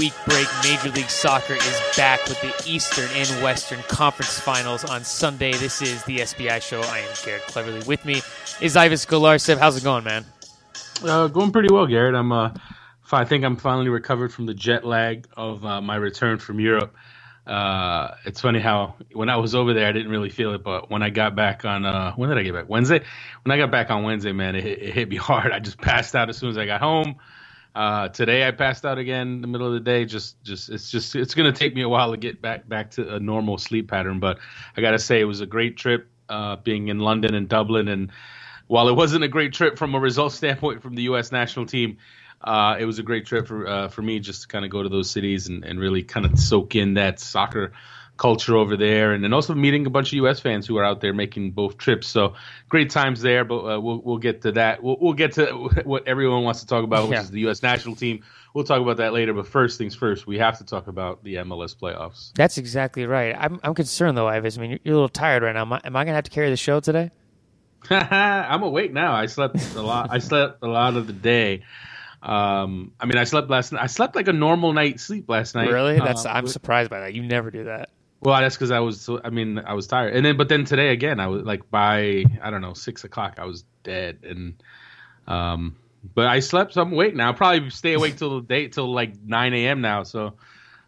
Week break, Major League Soccer is back with the Eastern and Western Conference Finals on Sunday. This is the SBI show. I am Garrett Cleverly. With me is Ives Galarcep. How's it going, man? Uh, going pretty well, Garrett. I'm. Uh, I think I'm finally recovered from the jet lag of uh, my return from Europe. Uh, it's funny how when I was over there, I didn't really feel it, but when I got back on, uh, when did I get back? Wednesday. When I got back on Wednesday, man, it, it hit me hard. I just passed out as soon as I got home. Uh, today I passed out again in the middle of the day. Just, just it's just it's gonna take me a while to get back back to a normal sleep pattern. But I gotta say it was a great trip, uh, being in London and Dublin. And while it wasn't a great trip from a result standpoint from the U.S. national team, uh, it was a great trip for uh, for me just to kind of go to those cities and, and really kind of soak in that soccer culture over there, and then also meeting a bunch of U.S. fans who are out there making both trips. So great times there, but uh, we'll we'll get to that. We'll, we'll get to what everyone wants to talk about, which yeah. is the U.S. national team. We'll talk about that later. But first things first, we have to talk about the MLS playoffs. That's exactly right. I'm I'm concerned though, Ives. I mean, you're, you're a little tired right now. Am I, am I going to have to carry the show today? I'm awake now. I slept a lot. I slept a lot of the day. Um, I mean, I slept last night. I slept like a normal night sleep last night. Really? That's uh, I'm surprised by that. You never do that. Well, that's because I was. I mean, I was tired, and then but then today again, I was like by I don't know six o'clock, I was dead, and um, but I slept some weight now. I'll probably stay awake till the date till like nine a.m. now. So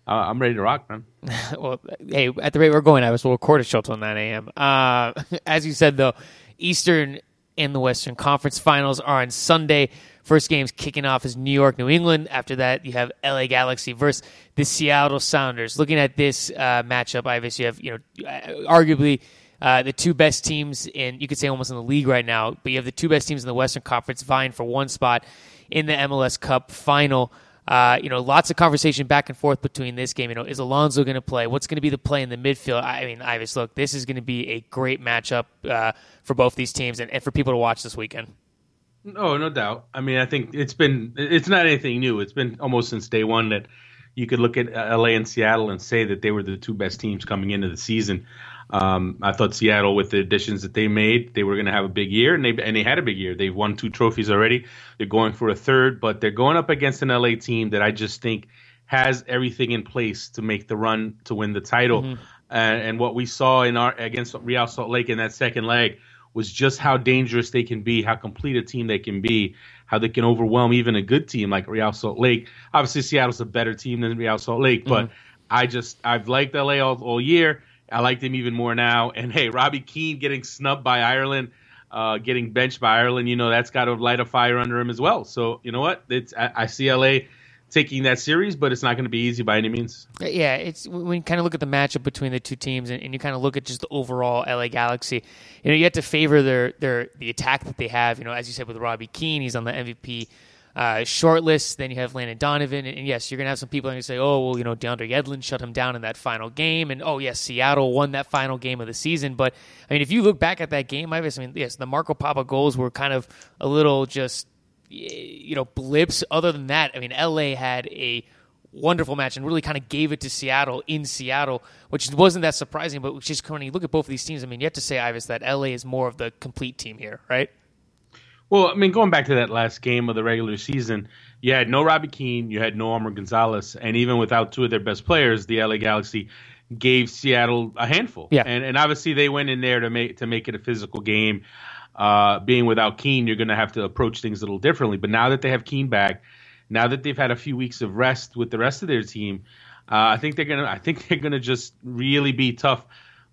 uh, I'm ready to rock, man. well, hey, at the rate we're going, I was we'll record a show till nine a.m. Uh, as you said though, Eastern and the Western Conference Finals are on Sunday. First game's kicking off is New York, New England. After that, you have LA Galaxy versus the Seattle Sounders. Looking at this uh, matchup, Ives, you have you know uh, arguably uh, the two best teams in you could say almost in the league right now, but you have the two best teams in the Western Conference vying for one spot in the MLS Cup final. Uh, you know, lots of conversation back and forth between this game. You know, is Alonso going to play? What's going to be the play in the midfield? I mean, Ives, look, this is going to be a great matchup uh, for both these teams and, and for people to watch this weekend. No, no doubt. I mean, I think it's been it's not anything new. It's been almost since day one that you could look at LA and Seattle and say that they were the two best teams coming into the season. Um, I thought Seattle, with the additions that they made, they were going to have a big year, and they and they had a big year. They've won two trophies already. They're going for a third, but they're going up against an LA team that I just think has everything in place to make the run to win the title. Mm-hmm. And, and what we saw in our against Real Salt Lake in that second leg was just how dangerous they can be, how complete a team they can be, how they can overwhelm even a good team like Real Salt Lake. Obviously, Seattle's a better team than Real Salt Lake, but mm-hmm. I just I've liked LA all, all year. I like them even more now. And hey, Robbie Keane getting snubbed by Ireland, uh, getting benched by Ireland, you know that's got to light a fire under him as well. So you know what? It's I, I see LA taking that series, but it's not going to be easy by any means. Yeah, it's when you kind of look at the matchup between the two teams, and, and, you kind of look at just the overall LA Galaxy. You know, you have to favor their their the attack that they have. You know, as you said with Robbie Keane, he's on the MVP uh, shortlist. Then you have Landon Donovan, and, and yes, you're going to have some people going to say, "Oh, well, you know, DeAndre Yedlin shut him down in that final game," and oh yes, Seattle won that final game of the season. But I mean, if you look back at that game, I mean, yes, the Marco Pappa goals were kind of a little just Eh, you know blips. Other than that, I mean, LA had a wonderful match and really kind of gave it to Seattle in Seattle, which wasn't that surprising. But just when you look at both of these teams, I mean, you have to say, Ives, that LA is more of the complete team here, right? Well, I mean, going back to that last game of the regular season, you had no Robbie Keane, you had no Omar Gonzalez, and even without two of their best players, the LA Galaxy gave Seattle a handful. Yeah. And and obviously they went in there to make to make it a physical game. Uh, being without Keane, you're going to have to approach things a little differently. But now that they have Keane back, now that they've had a few weeks of rest with the rest of their team, uh, I think they're gonna. I think they're gonna just really be tough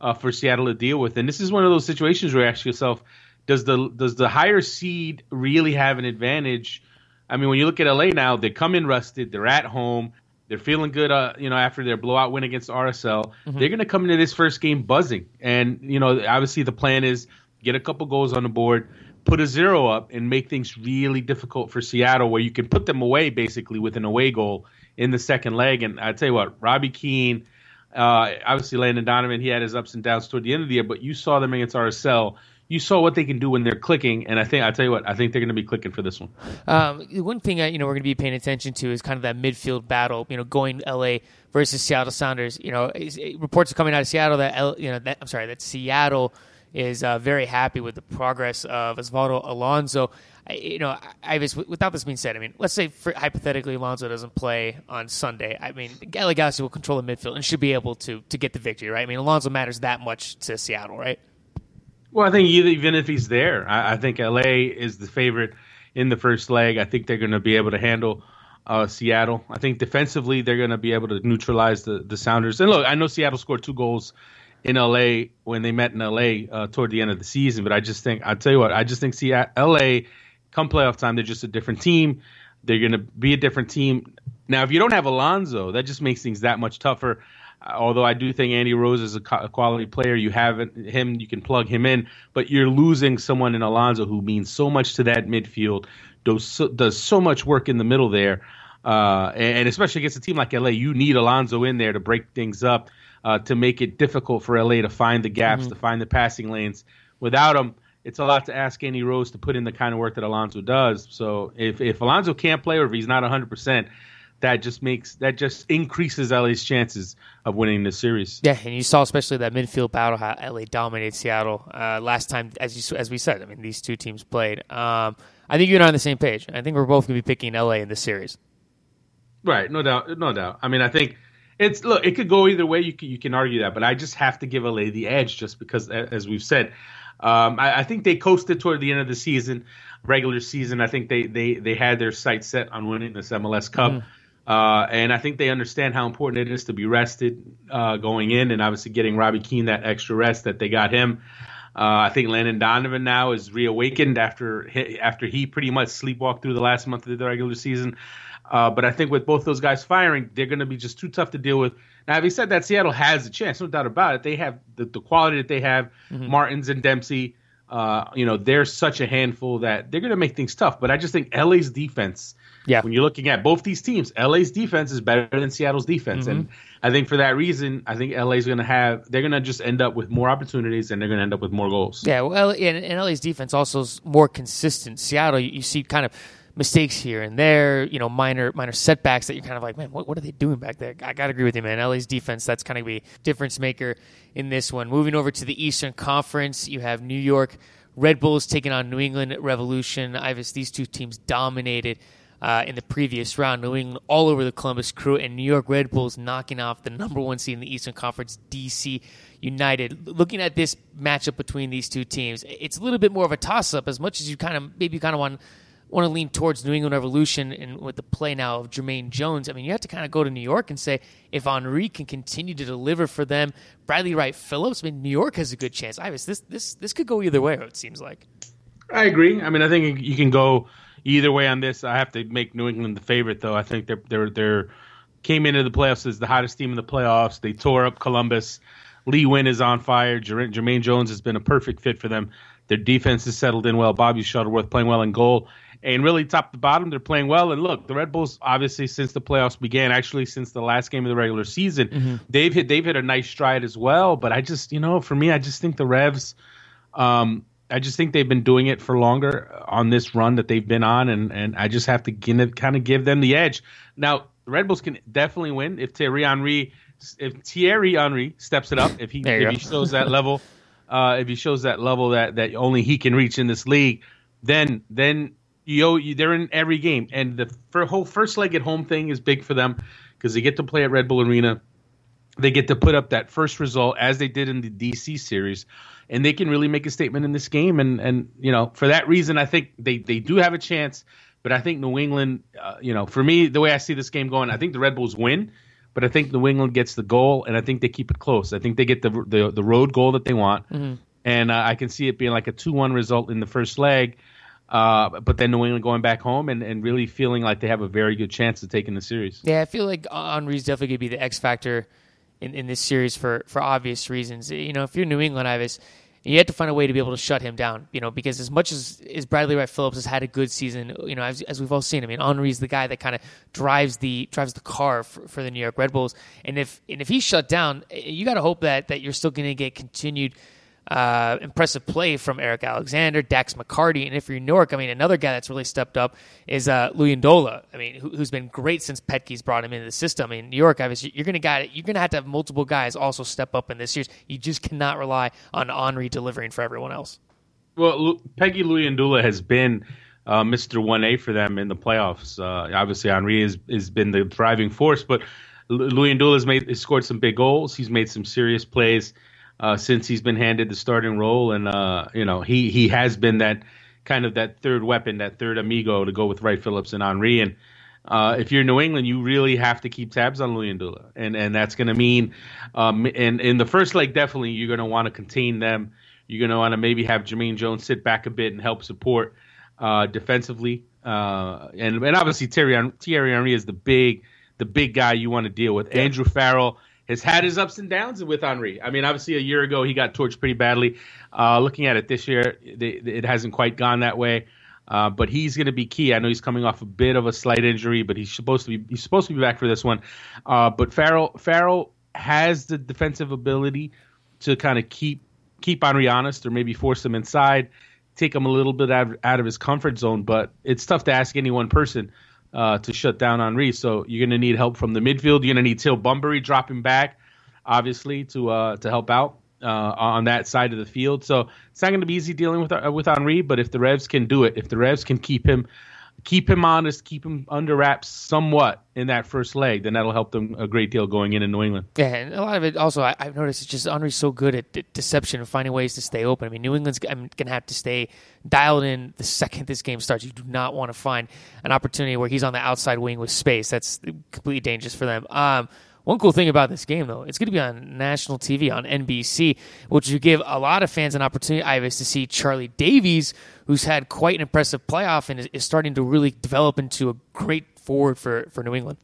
uh, for Seattle to deal with. And this is one of those situations where you ask yourself, does the does the higher seed really have an advantage? I mean, when you look at LA now, they come in rested. They're at home. They're feeling good, uh, you know, after their blowout win against RSL. Mm-hmm. They're going to come into this first game buzzing, and you know, obviously the plan is get a couple goals on the board, put a zero up, and make things really difficult for Seattle, where you can put them away basically with an away goal in the second leg. And I tell you what, Robbie Keane, uh, obviously Landon Donovan, he had his ups and downs toward the end of the year, but you saw them against RSL. You saw what they can do when they're clicking, and I think I tell you what, I think they're going to be clicking for this one. Um, one thing you know we're going to be paying attention to is kind of that midfield battle. You know, going LA versus Seattle Sounders. You know, reports are coming out of Seattle that you know that I'm sorry that Seattle is uh, very happy with the progress of Osvaldo Alonso. I, you know, I, I was, without this being said, I mean, let's say for, hypothetically Alonso doesn't play on Sunday. I mean, Galaxy will control the midfield and should be able to to get the victory, right? I mean, Alonso matters that much to Seattle, right? Well, I think even if he's there, I, I think LA is the favorite in the first leg. I think they're going to be able to handle uh, Seattle. I think defensively they're going to be able to neutralize the, the Sounders. And look, I know Seattle scored two goals in LA when they met in LA uh, toward the end of the season, but I just think I'll tell you what I just think see LA come playoff time they're just a different team. They're going to be a different team. Now, if you don't have Alonso, that just makes things that much tougher. Uh, although I do think Andy Rose is a, quality player, you have him, you can plug him in, but you're losing someone in Alonso who means so much to that midfield, does so, does so much work in the middle there, uh, and, and, especially against a team like LA, you need Alonso in there to break things up, uh, to make it difficult for LA to find the gaps, mm-hmm. to find the passing lanes. Without him, it's a lot to ask Andy Rose to put in the kind of work that Alonso does. So if if Alonso can't play or if he's not 100 percent that just makes that just increases LA's chances of winning the series. Yeah, and you saw especially that midfield battle how LA dominated Seattle uh, last time, as you as we said. I mean, these two teams played. Um, I think you and I are on the same page. I think we're both going to be picking LA in this series. Right, no doubt, no doubt. I mean, I think it's look, it could go either way. You can, you can argue that, but I just have to give LA the edge just because, as we've said, um, I, I, think they coasted toward the end of the season, regular season. I think they they they had their sights set on winning this MLS Cup. Mm. Uh, and I think they understand how important it is to be rested uh, going in, and obviously getting Robbie Keane that extra rest that they got him. Uh, I think Landon Donovan now is reawakened after he, after he pretty much sleepwalked through the last month of the regular season. Uh, but I think with both those guys firing, they're going to be just too tough to deal with. Now, having said that, Seattle has a chance, no doubt about it. They have the, the quality that they have, mm-hmm. Martins and Dempsey. Uh, you know, they're such a handful that they're going to make things tough. But I just think LA's defense yeah. When you're looking at both these teams, LA's defense is better than Seattle's defense. Mm-hmm. And I think for that reason, I think LA's going to have, they're going to just end up with more opportunities and they're going to end up with more goals. Yeah. Well, and, and LA's defense also is more consistent. Seattle, you, you see kind of mistakes here and there, you know, minor minor setbacks that you're kind of like, man, what, what are they doing back there? I got to agree with you, man. LA's defense, that's kind of be difference maker in this one. Moving over to the Eastern Conference, you have New York Red Bulls taking on New England Revolution. Ives, these two teams dominated uh, in the previous round. New England all over the Columbus Crew, and New York Red Bulls knocking off the number one seed in the Eastern Conference, DC United. Looking at this matchup between these two teams, it's a little bit more of a toss up. As much as you kind of maybe you kind of want want to lean towards New England Revolution and with the play now of Jermaine Jones, I mean, you have to kind of go to New York and say if Henry can continue to deliver for them, Bradley Wright Phillips, I mean, New York has a good chance. Ives, this this this could go either way. It seems like. I agree. I mean, I think you can go either way on this. I have to make New England the favorite, though. I think they're they're they're came into the playoffs as the hottest team in the playoffs. They tore up Columbus. Lee Nguyen is on fire. Jermaine Jones has been a perfect fit for them. Their defense has settled in well. Bobby Shuttleworth playing well in goal. And really, top to bottom, they're playing well. And look, the Red Bulls, obviously, since the playoffs began, actually since the last game of the regular season, mm-hmm. they've hit they've hit a nice stride as well. But I just, you know, for me, I just think the Revs, um, I just think they've been doing it for longer on this run that they've been on, and, and I just have to give, kind of give them the edge. Now, the Red Bulls can definitely win if Thierry Henry if Thierry Henry steps it up, if he if he shows that level, uh, if he shows that level that, that only he can reach in this league, then then you, they're in every game, and the whole first leg at home thing is big for them because they get to play at Red Bull Arena. They get to put up that first result as they did in the DC series and they can really make a statement in this game. And and you know, for that reason, I think they they do have a chance. But I think New England, uh, you know, for me, the way I see this game going, I think the Red Bulls win. But I think New England gets the goal, and I think they keep it close. I think they get the the, the road goal that they want, mm-hmm. and uh, I can see it being like a two-one result in the first leg. Uh, but then New England going back home and, and really feeling like they have a very good chance of taking the series. Yeah, I feel like Henry's definitely going to be the X factor in, in this series for, for obvious reasons. You know, if you're New England, Ives, you have to find a way to be able to shut him down, you know, because as much as, as Bradley Wright Phillips has had a good season, you know, as, as we've all seen, I mean, Henry's the guy that kind of drives the drives the car for, for, the New York Red Bulls, and if and if he's shut down, you got to hope that that you're still going to get continued uh, impressive play from Eric Alexander, Dax McCarty, and if you're New York, I mean, another guy that's really stepped up is uh, Luyindula. I mean, who, has been great since Petke's brought him into the system. I mean, New York, obviously, you're going to you're going to have to have multiple guys also step up in this series. You just cannot rely on Henry delivering for everyone else. Well, Péguy Luyindula has been uh, Mr. 1A for them in the playoffs. Uh, obviously, Henry has, has been the driving force, but Luyindula has made has scored some big goals. He's made some serious plays uh, since he's been handed the starting role, and uh, you know he he has been that kind of that third weapon, that third amigo to go with Wright Phillips and Henry. And uh, if you're New England, you really have to keep tabs on Luyindula, and and that's going to mean, um, in in the first leg, definitely you're going to want to contain them. You're going to want to maybe have Jermaine Jones sit back a bit and help support uh, defensively, uh, and and obviously Thierry Thierry Henry is the big the big guy you want to deal with. Yeah. Andrew Farrell has had his ups and downs with Henry. I mean, obviously, a year ago he got torched pretty badly. Uh, looking at it this year, it hasn't quite gone that way. Uh, but he's going to be key. I know he's coming off a bit of a slight injury, but he's supposed to be he's supposed to be back for this one. Uh, but Farrell Farrell has the defensive ability to kind of keep keep Henry honest, or maybe force him inside, take him a little bit out, out of his comfort zone. But it's tough to ask any one person uh, to shut down Henry. So you're going to need help from the midfield. You're going to need Teal Bunbury dropping back, obviously, to uh, to help out uh, on that side of the field. So it's not going to be easy dealing with uh, with Henry. But if the Revs can do it, if the Revs can keep him keep him honest, keep him under wraps somewhat in that first leg, then that'll help them a great deal going in in New England. Yeah, and a lot of it also I, have noticed it's just Henry's so good at de- deception and finding ways to stay open. I mean, New England's going to have to stay dialed in the second this game starts. You do not want to find an opportunity where he's on the outside wing with space. That's completely dangerous for them. Um, one cool thing about this game, though, it's going to be on national TV on NBC, which would give a lot of fans an opportunity, Ives, to see Charlie Davies, who's had quite an impressive playoff and is, is starting to really develop into a great forward for, for New England.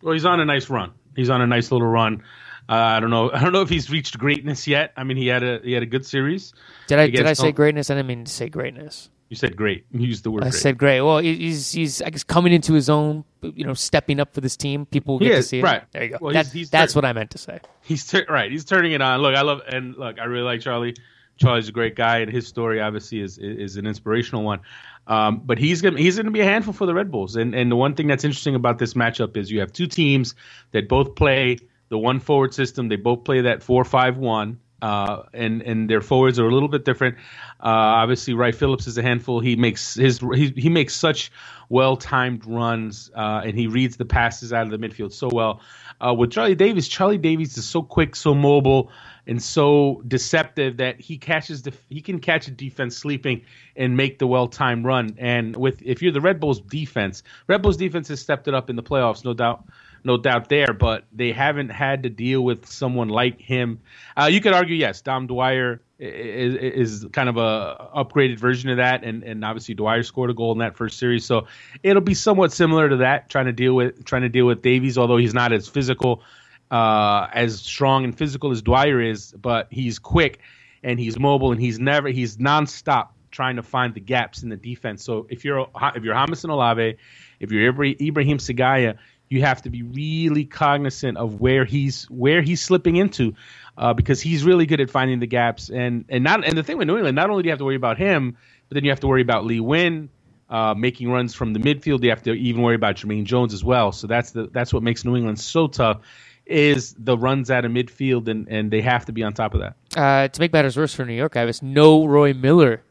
Well, he's on a nice run. He's on a nice little run. Uh, I don't know. I don't know if he's reached greatness yet. I mean, he had a he had a good series. Did I did I say greatness? I didn't mean to say greatness. You said great. You used the word. I great. said great. Well, he's he's I guess coming into his own. You know, stepping up for this team. People get to see it. Right. There you go. Well, that, he's, he's that's tur- what I meant to say. He's tur- right. He's turning it on. Look, I love and look. I really like Charlie. Charlie's a great guy, and his story obviously is is an inspirational one. Um, but he's gonna he's gonna be a handful for the Red Bulls. And and the one thing that's interesting about this matchup is you have two teams that both play the one forward system. They both play that four five one. Uh, and and their forwards are a little bit different. Uh, obviously, Wright Phillips is a handful. He makes his he, he makes such well timed runs, uh, and he reads the passes out of the midfield so well. Uh, with Charlie Davies, Charlie Davies is so quick, so mobile, and so deceptive that he catches the he can catch a defense sleeping and make the well timed run. And with if you're the Red Bulls defense, Red Bulls defense has stepped it up in the playoffs, no doubt no doubt there, but they haven't had to deal with someone like him. Uh, you could argue, yes, Dom Dwyer is, is, kind of a upgraded version of that, and, and obviously Dwyer scored a goal in that first series, so it'll be somewhat similar to that, trying to deal with trying to deal with Davies, although he's not as physical, uh, as strong and physical as Dwyer is, but he's quick and he's mobile and he's never he's nonstop trying to find the gaps in the defense. So if you're if you're Jamison Olave, if you're Ibrahim Sekagya, you have to be really cognizant of where he's where he's slipping into, uh, because he's really good at finding the gaps. And and not and the thing with New England, not only do you have to worry about him, but then you have to worry about Lee Nguyen. Uh, making runs from the midfield, you have to even worry about Jermaine Jones as well. So that's the that's what makes New England so tough is the runs out of midfield, and, and they have to be on top of that. Uh, to make matters worse for New York, I was no Roy Miller.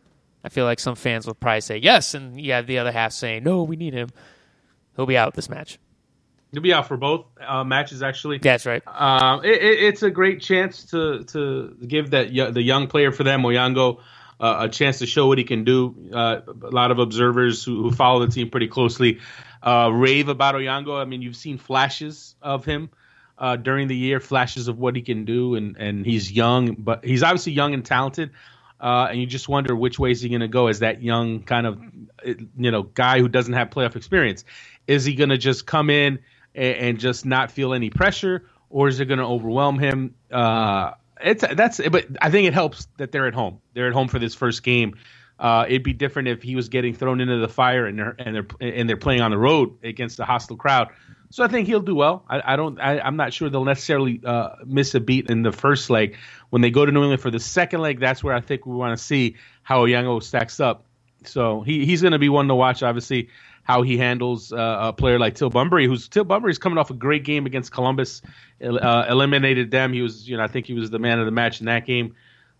I feel like some fans will probably say yes, and have the other half saying no, we need him. He'll be out this match. He'll be out for both uh, matches, actually. That's right. Uh, it, it, it's a great chance to to give that the young player for them, Moyango, uh, a chance to show what he can do. Uh, a lot of observers who, who, follow the team pretty closely uh, rave about Oyongo. I mean, you've seen flashes of him uh, during the year, flashes of what he can do, and and he's young, but he's obviously young and talented. and you just wonder which way is he going to go as that young kind of you know guy who doesn't have playoff experience. Is he going to just come in? And, and just not feel any pressure, or is it going to overwhelm him? Uh, it's that's but I think it helps that they're at home. They're at home for this first game. Uh, it'd be different if he was getting thrown into the fire and they're and they're and they're playing on the road against a hostile crowd. So I think he'll do well. I, I don't. I, am not sure they'll necessarily uh, miss a beat in the first leg. When they go to New England for the second leg, that's where I think we want to see how Oyongo stacks up. So he, he's going to be one to watch. Obviously, how he handles uh, a player like Teal Bunbury, who's Teal Bunbury's coming off a great game against Columbus, uh, eliminated them. He was, you know, I think he was the man of the match in that game.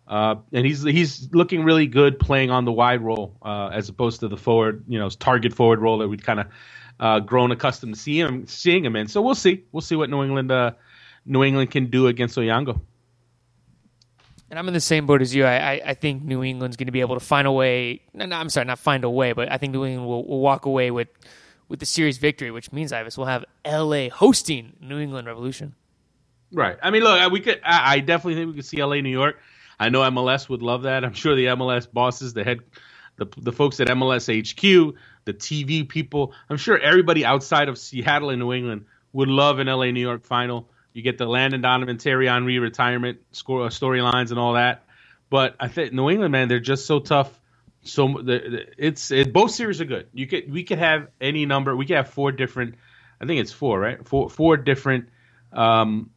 Uh, and he's he's looking really good playing on the wide role uh, as opposed to the forward, you know, target forward role that we'd kind of uh, grown accustomed to see him seeing him in. So we'll see. We'll see what New England uh, New England can do against Oyongo. And I'm in the same boat as you. I, I, I think New England's going to be able to find a way. No, no, I'm sorry, not find a way, but I think New England will, will walk away with with the series victory, which means Ives will have LA hosting New England Revolution. Right. I mean, look, we could. I, I definitely think we could see LA, New York. I know MLS would love that. I'm sure the MLS bosses, the head, the the folks at MLS HQ, the TV people. I'm sure everybody outside of Seattle and New England would love an LA New York final. You get the Landon Donovan, Thierry Henry retirement score uh, storylines and all that. But I think New England, man, they're just so tough. So it's it, both series are good. You could we could have any number. We could have four different. I think it's four, right? Four four different um,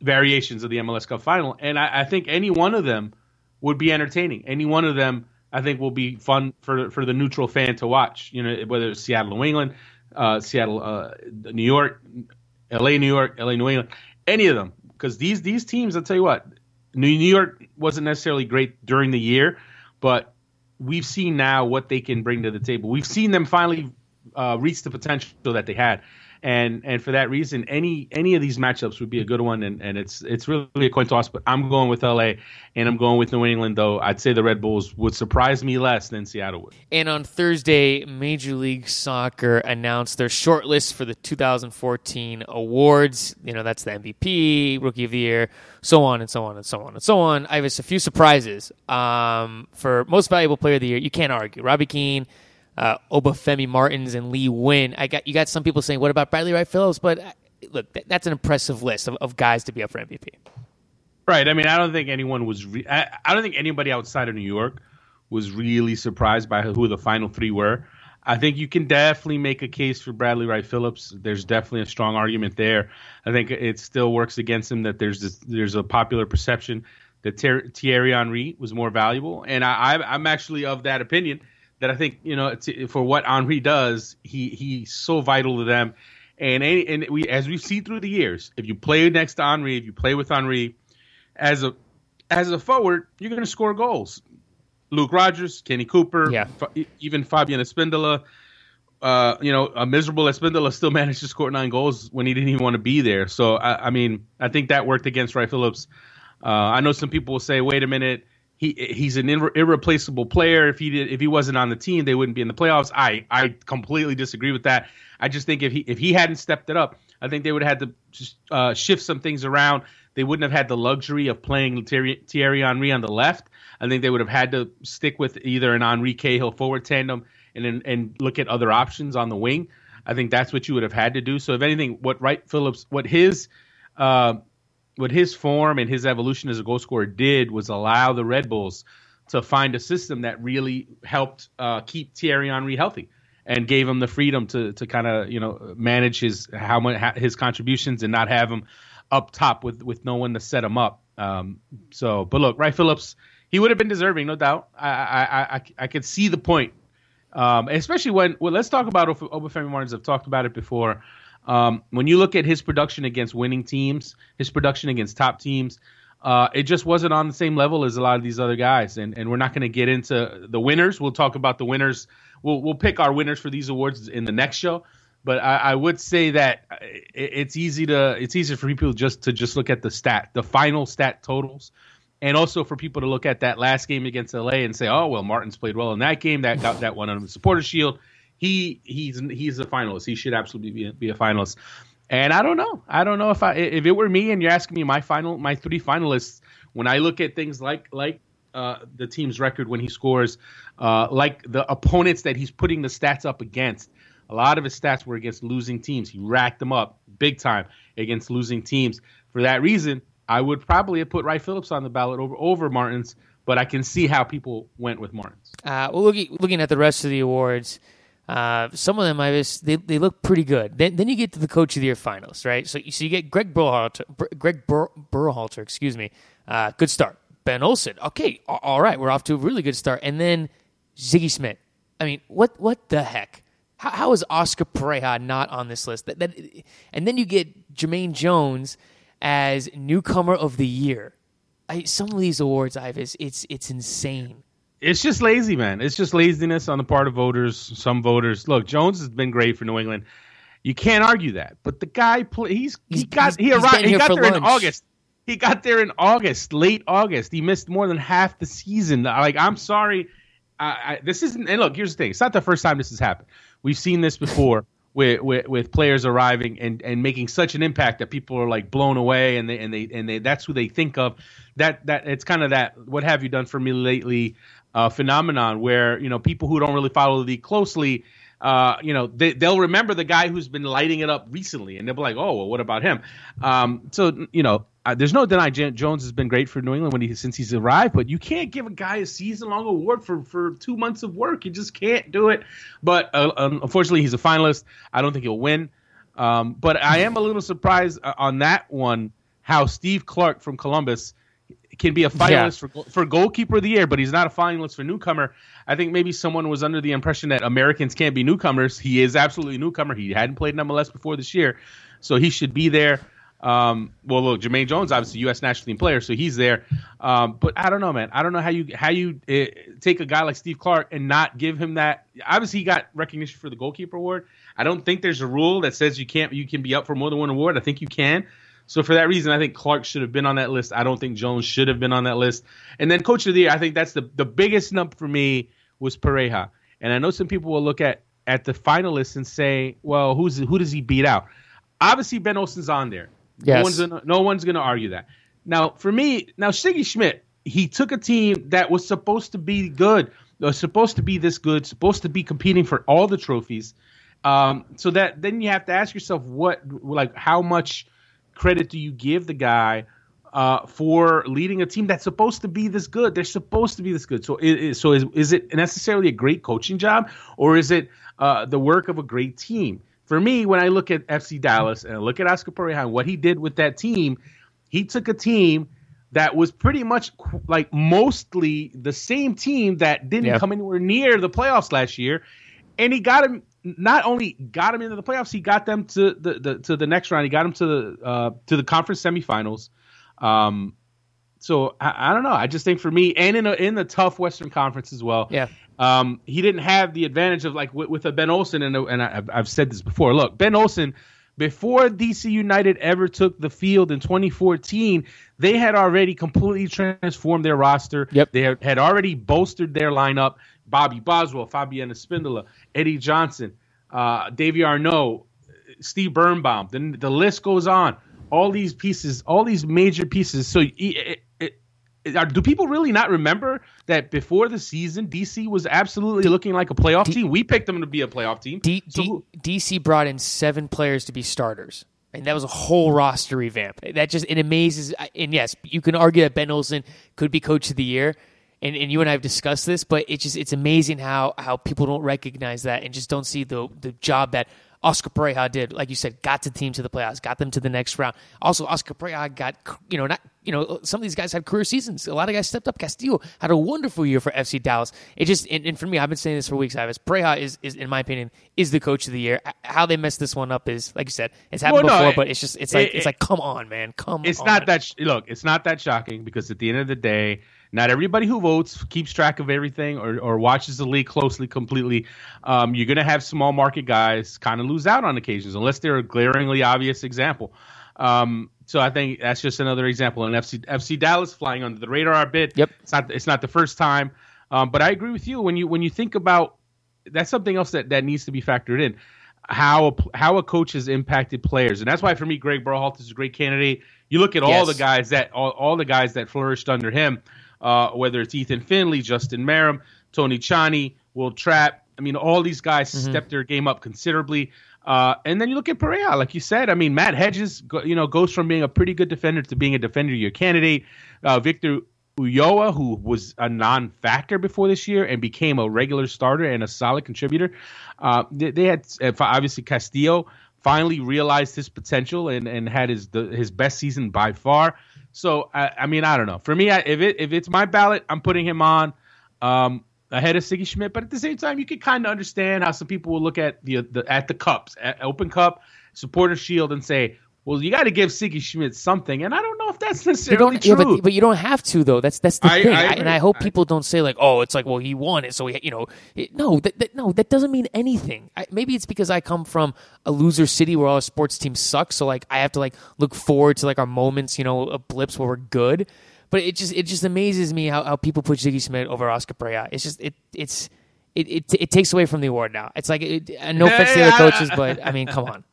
variations of the MLS Cup final, and I, I think any one of them would be entertaining. Any one of them I think will be fun for for the neutral fan to watch. You know, whether it's Seattle, New England, uh, Seattle, uh, New York, L.A., New York, L.A., New England, any of them, because these these teams, I'll tell you what, New York wasn't necessarily great during the year, but we've seen now what they can bring to the table. We've seen them finally uh, reach the potential that they had and and for that reason, any any of these matchups would be a good one, and, and it's it's really a coin toss. But I'm going with LA, and I'm going with New England. Though I'd say the Red Bulls would surprise me less than Seattle would. And on Thursday, Major League Soccer announced their short list for the 2014 awards. You know that's the MVP, Rookie of the Year, so on and so on and so on and so on. I have a few surprises. Um, for most valuable player of the year, you can't argue. Robbie Keane uh, Obafemi Martins and Lee Nguyen. I got you got some people saying, "What about Bradley Wright Phillips?" But uh, look, that's an impressive list of, of guys to be up for MVP. Right. I mean, I don't think anyone was. Re- I, I don't think anybody outside of New York was really surprised by who the final three were. I think you can definitely make a case for Bradley Wright Phillips. There's definitely a strong argument there. I think it still works against him that there's this, there's a popular perception that Ter- Thierry Henry was more valuable, and I, I'm actually of that opinion that I think you know for what Henry does, he he's so vital to them. And and we as we see through the years, if you play next to Henry, if you play with Henry as a as a forward, you're going to score goals. Luke Rodgers, Kenny Cooper, yeah. even Fabian Espindola. Uh, you know, a miserable Espindola still managed to score nine goals when he didn't even want to be there. So I, I mean, I think that worked against Wright Phillips. Uh, I know some people will say, "Wait a minute, he he's an irre- irreplaceable player. If he did, if he wasn't on the team, they wouldn't be in the playoffs. I I completely disagree with that. I just think if he if he hadn't stepped it up, I think they would have had to just, uh, shift some things around. They wouldn't have had the luxury of playing Thierry, Thierry Henry on the left. I think they would have had to stick with either an Henry Cahill forward tandem and and look at other options on the wing. I think that's what you would have had to do. So if anything, what Wright Phillips, what his uh, what his form and his evolution as a goal scorer did was allow the Red Bulls to find a system that really helped uh, keep Thierry Henry healthy and gave him the freedom to to kind of you know manage his how much his contributions and not have him up top with with no one to set him up. Um, so, but look, Wright Phillips, he would have been deserving, no doubt. I I I, I could see the point, um, especially when well, let's talk about Obafemi Martins. I've talked about it before. Um, when you look at his production against winning teams, his production against top teams, uh, it just wasn't on the same level as a lot of these other guys. And and we're not going to get into the winners. We'll talk about the winners. We'll we'll pick our winners for these awards in the next show. But I, I would say that it's easy to it's easy for people just to just look at the stat, the final stat totals, and also for people to look at that last game against LA and say, oh well, Martins played well in that game. That got that one on the supporter shield he he's he's a finalist. He should absolutely be a, be a finalist. And I don't know. I don't know if I if it were me and you're asking me my final my three finalists when I look at things like like uh, the team's record when he scores, uh, like the opponents that he's putting the stats up against. A lot of his stats were against losing teams. He racked them up big time against losing teams. For that reason, I would probably have put Wright Phillips on the ballot over over Martins, but I can see how people went with Martins. Uh, well, looking looking at the rest of the awards, Uh, some of them, I just they, they look pretty good. Then then you get to the coach of the year finals, right? So you so you get Greg Berhalter, Greg Ber, Berhalter, excuse me. Uh, good start. Ben Olsen, okay, all right, we're off to a really good start. And then Sigi Schmidt. I mean, what what the heck? How, how is Oscar Pareja not on this list? That, that, and then you get Jermaine Jones as newcomer of the year. I, some of these awards, Ives, it's it's insane it's just lazy, man. It's just laziness on the part of voters. Some voters. Look, Jones has been great for New England. You can't argue that. But the guy, play, he's he got he arrived. He got there lunch. in August. He got there in August, late August. He missed more than half the season. Like, I'm sorry. I, I, this isn't. And look, here's the thing. It's not the first time this has happened. We've seen this before. With, with, with players arriving and, and making such an impact that people are like blown away and they and they and they that's who they think of that that it's kind of that what have you done for me lately uh, phenomenon where you know people who don't really follow the closely, uh, you know, they, they'll remember the guy who's been lighting it up recently, and they'll be like, "Oh, well, what about him?" Um, so you know, uh, there's no denying Jan- Jones has been great for New England when he since he's arrived, but you can't give a guy a season long award for for two months of work. You just can't do it. But uh, unfortunately, he's a finalist. I don't think he'll win. Um, but I am a little surprised uh, on that one how Steve Clark from Columbus can be a finalist yeah. for for goalkeeper of the year, but he's not a finalist for newcomer. I think maybe someone was under the impression that Americans can't be newcomers. He is absolutely a newcomer. He hadn't played in MLS before this year, so he should be there. Um, well, look, Jermaine Jones, obviously U.S. national team player, so he's there. Um, but I don't know, man. I don't know how you how you uh, take a guy like Steve Clark and not give him that. Obviously, he got recognition for the goalkeeper award. I don't think there's a rule that says you can't you can be up for more than one award. I think you can. So for that reason, I think Clark should have been on that list. I don't think Jones should have been on that list. And then Coach of the Year, I think that's the the biggest number for me was Pareja. And I know some people will look at at the finalists and say, well, who's who does he beat out? Obviously, Ben Olsen's on there. Yes. No one's gonna, no one's gonna argue that. Now, for me, now Sigi Schmidt, he took a team that was supposed to be good, was supposed to be this good, supposed to be competing for all the trophies. Um, so that then you have to ask yourself what, like, how much credit do you give the guy uh, for leading a team that's supposed to be this good? They're supposed to be this good. So, is, so is, is it necessarily a great coaching job, or is it uh, the work of a great team? For me, when I look at FC Dallas and I look at Oscar Pareja and what he did with that team, he took a team that was pretty much like mostly the same team that didn't yep. come anywhere near the playoffs last year, and he got him not only got him into the playoffs, he got them to the, the to the next round. He got them to the uh, to the conference semifinals. Um, so I, I, don't know. I just think for me, and in a, in the tough Western Conference as well. Yeah. Um, he didn't have the advantage of like with, with a Ben Olsen, and, a, and I, I've said this before. Look, Ben Olsen, before DC United ever took the field in 2014, they had already completely transformed their roster. Yep. They had, had already bolstered their lineup. Bobby Boswell, Fabian Espindola, Eddie Johnson, uh, Davy Arnaud, Steve Birnbaum. Then the list goes on. All these pieces, all these major pieces. So, it, it, it, do people really not remember that before the season, DC was absolutely looking like a playoff D- team? We picked them to be a playoff team. D- so DC brought in seven players to be starters. And that was a whole roster revamp. That just it amazes. And yes, you can argue that Ben Olsen could be coach of the year, and, and you and I have discussed this, but it's just it's amazing how how people don't recognize that and just don't see the the job that Oscar Pareja did. Like you said, got the team to the playoffs, got them to the next round. Also, Oscar Pareja got you know not you know some of these guys had career seasons. A lot of guys stepped up. Castillo had a wonderful year for FC Dallas. It just and, and for me, I've been saying this for weeks. Ives Pareja is is in my opinion is the coach of the year. How they messed this one up is like you said, it's happened well, before, no, but it's just it's like it, it's like come on, man, come. It's on. not that look. It's not that shocking because at the end of the day not everybody who votes keeps track of everything or, or watches the league closely completely. Um, you're going to have small market guys kind of lose out on occasions unless they're a glaringly obvious example. Um, so I think that's just another example. And FC FC Dallas flying under the radar a bit. Yep. It's not it's not the first time. Um, but I agree with you when you when you think about that's something else that, that needs to be factored in. How a, how a coach has impacted players, and that's why for me, Greg Berhalter is a great candidate. You look at all the guys that all, all the guys that flourished under him uh, whether it's Ethan Finlay, Justin Meram, Tony Tchani, Will Trapp. I mean, all these guys mm-hmm. stepped their game up considerably. Uh, and then you look at Pareja, like you said. I mean, Matt Hedges, you know, goes from being a pretty good defender to being a defender year candidate. Uh, Victor Ulloa, who was a non-factor before this year and became a regular starter and a solid contributor. Uh, they, they, had obviously Castillo finally realized his potential and, and had his the, his best season by far. So I, I mean I don't know. For me, I, if it if it's my ballot, I'm putting him on um, ahead of Sigi Schmidt. But at the same time, you can kind of understand how some people will look at the, the at the cups, at Open Cup, Supporter Shield, and say, well, you got to give Sigi Schmidt something, and I don't know if that's necessarily true. Yeah, but, but, you don't have to though. That's that's the I, thing, I and I hope people don't say like, "Oh, it's like, well, he won it, so he, you know." It, no, that, that, no, that doesn't mean anything. maybe it's because I come from a loser city where all our sports teams suck, so like I have to like look forward to like our moments, you know, of blips where we're good. But it just it just amazes me how, how people put Sigi Schmidt over Oscar Pareja. It's just it it's it, it, it takes away from the award now. It's like it, no offense to the coaches, but I mean, come on.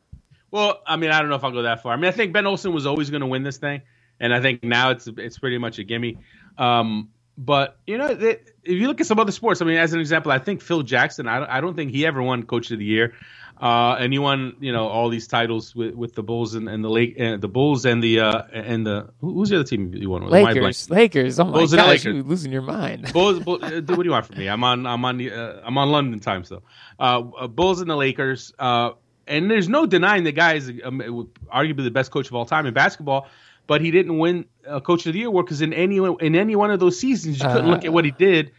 Well, I mean, I don't know if I'll go that far. I mean, I think Ben Olsen was always going to win this thing, and I think now it's it's pretty much a gimme. Um, but you know, they, if you look at some other sports, I mean, as an example, I think Phil Jackson. I don't, I don't think he ever won Coach of the Year, uh, and he won you know all these titles with, with the Bulls and, and the lake, uh, the Bulls and the uh, and the who's the other team you won with? Lakers, Lakers. Oh my Bulls gosh, Lakers. you're losing your mind. Bulls, Bulls uh, what do you want from me? I'm on I'm on the uh, I'm on London time so Uh, Bulls and the Lakers. Uh, and there's no denying the guy is um, arguably the best coach of all time in basketball, but he didn't win a Coach of the Year award because in any in any one of those seasons you couldn't uh, look at what he did.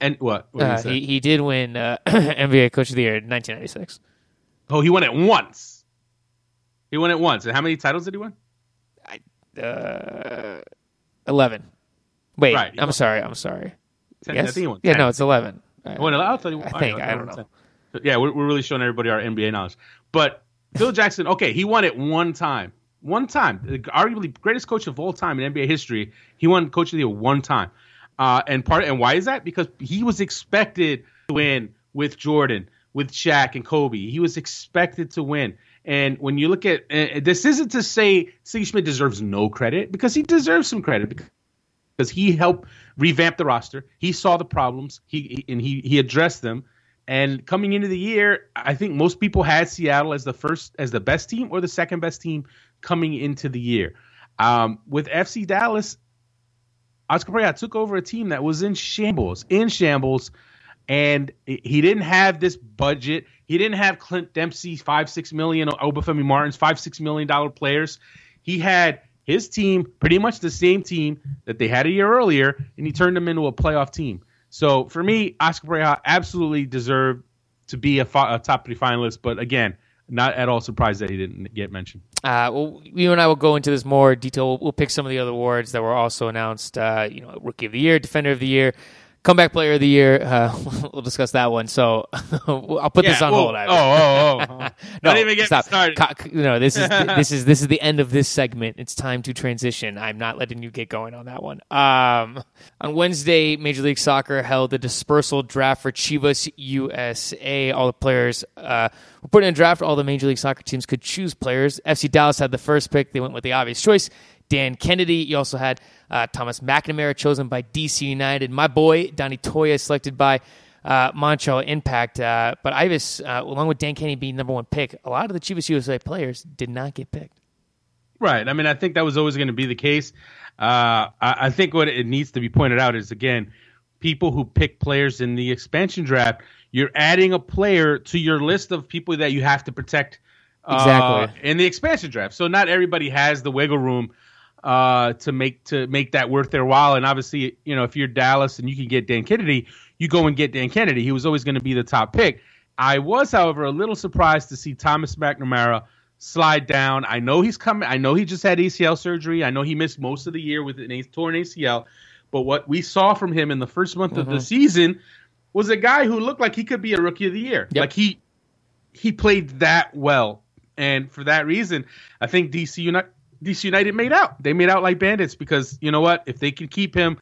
And what? what uh, he he did win uh, NBA Coach of the Year in 1996. Oh, he won it once. He won it once. And how many titles did he win? Uh, eleven. Wait, right. I'm won. sorry. I'm sorry. Ten, yes? yeah, 10. no, it's eleven. I, I, he, I think I, I don't know. 10. Yeah, we're, we're really showing everybody our NBA knowledge. But Phil Jackson, okay, he won it one time. One time. Arguably greatest coach of all time in NBA history. He won Coach of the Year one time. Uh, and part and why is that? Because he was expected to win with Jordan, with Shaq and Kobe. He was expected to win. And when you look at uh, this, isn't to say Steve Schmidt deserves no credit because he deserves some credit because he helped revamp the roster. He saw the problems. He and he he addressed them. And coming into the year, I think most people had Seattle as the first, as the best team or the second best team coming into the year. Um, with FC Dallas, Oscar Pareja took over a team that was in shambles, in shambles, and he didn't have this budget. He didn't have Clint Dempsey, five, six million, Obafemi Martins, five, six million dollar players. He had his team, pretty much the same team that they had a year earlier, and he turned them into a playoff team. So for me, Oscar Pareja absolutely deserved to be a, a, top three finalist. But again, not at all surprised that he didn't get mentioned. Uh, well, you and I will go into this more detail. We'll, we'll pick some of the other awards that were also announced. Uh, you know, Rookie of the Year, Defender of the Year, Comeback Player of the Year. Uh, we'll discuss that one. So I'll put yeah, this on hold. Oh, oh, oh, oh. no, Don't even get stop. started. no, this is this is this is the end of this segment. It's time to transition. I'm not letting you get going on that one. Um, on Wednesday, Major League Soccer held the dispersal draft for Chivas USA. All the players uh, were put in a draft. All the Major League Soccer teams could choose players. FC Dallas had the first pick. They went with the obvious choice. Dan Kennedy. You also had uh, Thomas McNamara chosen by DC United. My boy, Donny Toia, selected by uh, Montreal Impact. Uh, but Ives, uh, along with Dan Kennedy being number one pick, a lot of the Chivas USA players did not get picked. Right. I mean, I think that was always going to be the case. Uh, I, I think what it needs to be pointed out is, again, people who pick players in the expansion draft, you're adding a player to your list of people that you have to protect uh, exactly in the expansion draft. So not everybody has the wiggle room uh, to make to make that worth their while. And obviously, you know, if you're Dallas and you can get Dan Kennedy, you go and get Dan Kennedy. He was always going to be the top pick. I was, however, a little surprised to see Thomas McNamara slide down. I know he's coming. I know he just had ACL surgery. I know he missed most of the year with an torn ACL. But what we saw from him in the first month mm-hmm. of the mm-hmm. season was a guy who looked like he could be a rookie of the year. Yep. Like he he played that well, and for that reason, I think DC United DC United made out. They made out like bandits because you know what? If they can keep him,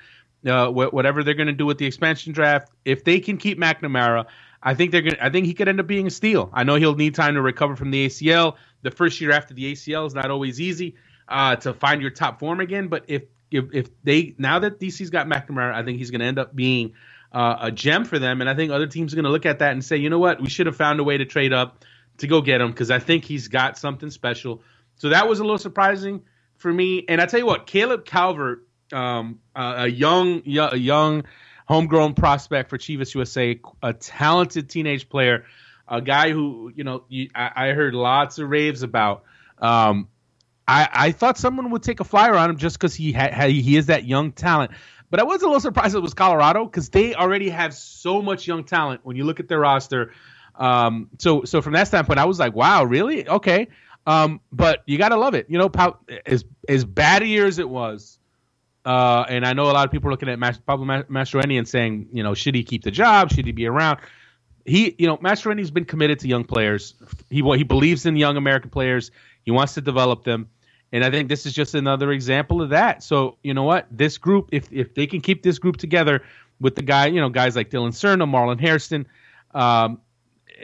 uh, wh- whatever they're going to do with the expansion draft, if they can keep McNamara, I think they're going. I think he could end up being a steal. I know he'll need time to recover from the ACL. The first year after the ACL is not always easy uh, to find your top form again. But if if if they now that DC's got McNamara, I think he's going to end up being uh, a gem for them. And I think other teams are going to look at that and say, you know what, we should have found a way to trade up to go get him because I think he's got something special. So that was a little surprising for me. And I tell you what, Caleb Calvert um, a young, a young, homegrown prospect for Chivas USA, a talented teenage player, a guy who you know you, I, I, heard lots of raves about. Um, I, I thought someone would take a flyer on him just because he had he is that young talent. But I was a little surprised it was Colorado because they already have so much young talent when you look at their roster. Um, so so from that standpoint, I was like, wow, really? Okay. Um, but you gotta love it. You know, as as bad a year as it was, uh, and I know a lot of people are looking at Mas- Pablo Mastroeni and saying, you know, should he keep the job? Should he be around? He, you know, Mastroeni's been committed to young players. He he believes in young American players. He wants to develop them. And I think this is just another example of that. So you know what? This group, if if they can keep this group together with the guy, you know, guys like Dillon Serna, Marlon Hairston, um,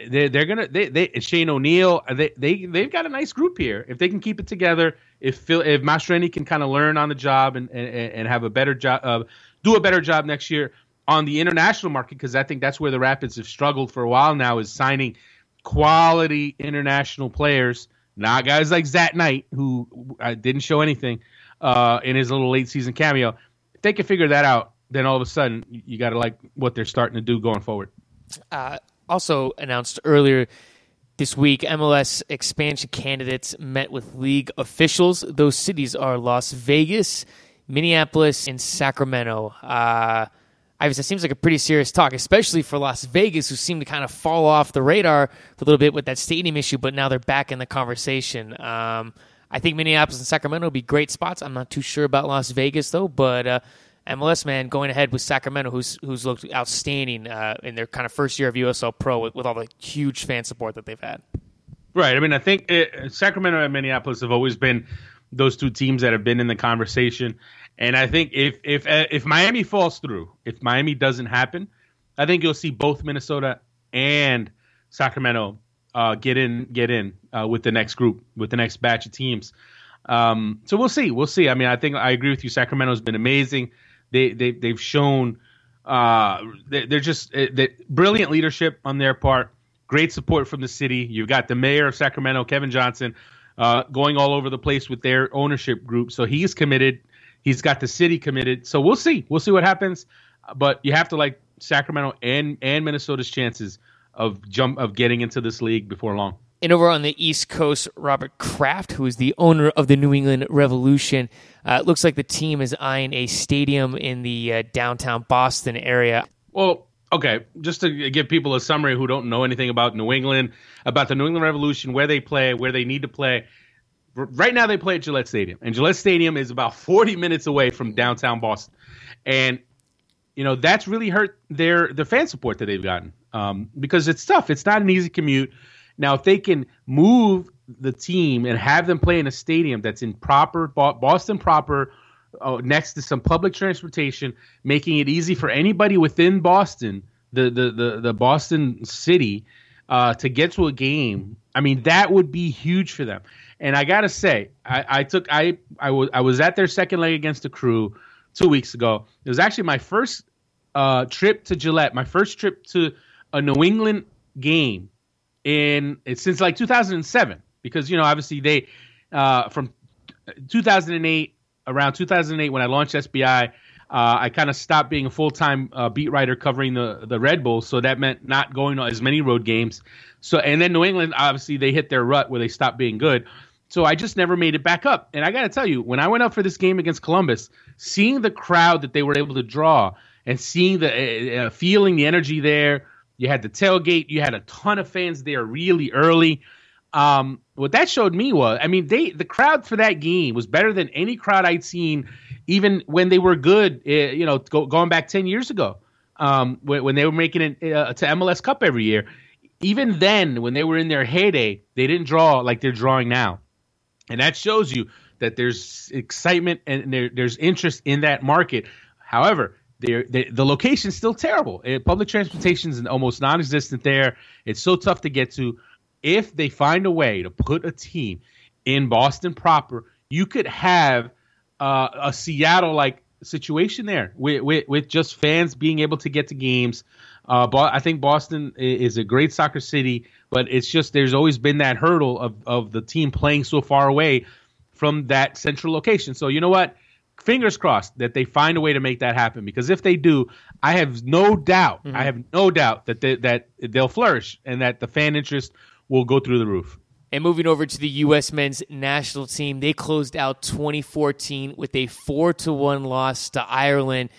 they they're gonna they they Shane O'Neill, they they they've got a nice group here. If they can keep it together, if Phil, if Mastroeni can kind of learn on the job and, and and have a better job, uh, do a better job next year on the international market, because I think that's where the Rapids have struggled for a while now, is signing quality international players not guys like Zat Knight, who uh, didn't show anything uh, in his little late season cameo. If they can figure that out, then all of a sudden you got to like what they're starting to do going forward. Uh, also announced earlier this week, MLS expansion candidates met with league officials. Those cities are Las Vegas, Minneapolis, and Sacramento. Uh, Ives, it seems like a pretty serious talk, especially for Las Vegas, who seemed to kind of fall off the radar for a little bit with that stadium issue, but now they're back in the conversation. Um, I think Minneapolis and Sacramento would be great spots. I'm not too sure about Las Vegas though, but uh, MLS man going ahead with Sacramento, who's who's looked outstanding uh, in their kind of first year of USL Pro with, with, all the huge fan support that they've had. Right. I mean, I think it, uh, Sacramento and Minneapolis have always been those two teams that have been in the conversation. And I think if if uh, if Miami falls through, if Miami doesn't happen, I think you'll see both Minnesota and Sacramento uh, get in get in uh, with the next group with the next batch of teams. Um, so we'll see. We'll see. I mean, I think I agree with you. Sacramento's been amazing. They they they've shown uh, they, are just uh, they, brilliant leadership on their part. Great support from the city. You've got the mayor of Sacramento, Kevin Johnson, uh, going all over the place with their ownership group. So he's committed. He's got the city committed. So we'll see. We'll see what happens. But you have to like Sacramento and and Minnesota's chances of jump of getting into this league before long. And over on the East Coast, Robert Kraft, who is the owner of the New England Revolution, uh, looks like the team is eyeing a stadium in the uh, downtown Boston area. Well, okay, just to give people a summary who don't know anything about New England, about the New England Revolution, where they play, where they need to play. Right now, they play at Gillette Stadium, and Gillette Stadium is about 40 minutes away from downtown Boston, and you know that's really hurt their the fan support that they've gotten um, because it's tough. It's not an easy commute. Now, if they can move the team and have them play in a stadium that's in proper Boston proper, uh, next to some public transportation, making it easy for anybody within Boston, the the the, the Boston city, uh, to get to a game. I mean, that would be huge for them. And I gotta say, I, I took I I was I was at their second leg against the crew two weeks ago. It was actually my first uh, trip to Gillette, my first trip to a New England game in since like 2007 because you know obviously they uh, from 2008 around 2008 when I launched SBI. Uh, I kind of stopped being a full time uh, beat writer covering the the Red Bulls, so that meant not going to as many road games. So and then New England, obviously, they hit their rut where they stopped being good. So I just never made it back up. And I got to tell you, when I went up for this game against Columbus, seeing the crowd that they were able to draw and seeing the uh, uh feeling the energy there, you had the tailgate. You had a ton of fans there really early. Um, what that showed me was, I mean, they the crowd for that game was better than any crowd I'd seen, even when they were good. Uh, you know, go, going back ten years ago, um, when, when, they were making it uh, to MLS Cup every year. Even then, when they were in their heyday, they didn't draw like they're drawing now, and that shows you that there's excitement and there, there's interest in that market. However, they, the location's still terrible. It, public transportation is almost non-existent there. It's so tough to get to. If they find a way to put a team in Boston proper, you could have uh, a Seattle-like situation there with, with, with just fans being able to get to games. Uh, but I think Boston is a great soccer city, but it's just there's always been that hurdle of of the team playing so far away from that central location. So you know what? Fingers crossed that they find a way to make that happen because if they do, I have no doubt, mm-hmm. I have no doubt that they, that they'll flourish and that the fan interest will go through the roof. And moving over to the U.S. men's national team, they closed out 2014 with a four to one loss to Ireland.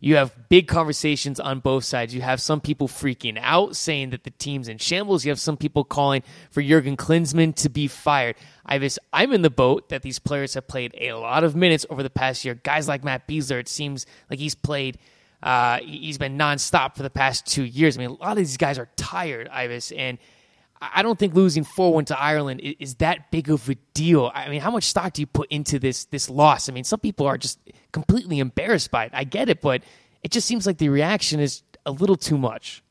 You have big conversations on both sides. You have some people freaking out, saying that the team's in shambles. You have some people calling for Jurgen Klinsmann to be fired. Ives, I'm in the boat that these players have played a lot of minutes over the past year. Guys like Matt Besler, it seems like he's played. Uh, he's been nonstop for the past two years. I mean, a lot of these guys are tired, Ives, and I don't think losing four one to Ireland is, that big of a deal. I mean, how much stock do you put into this this loss? I mean, some people are just completely embarrassed by it. I get it, but it just seems like the reaction is a little too much.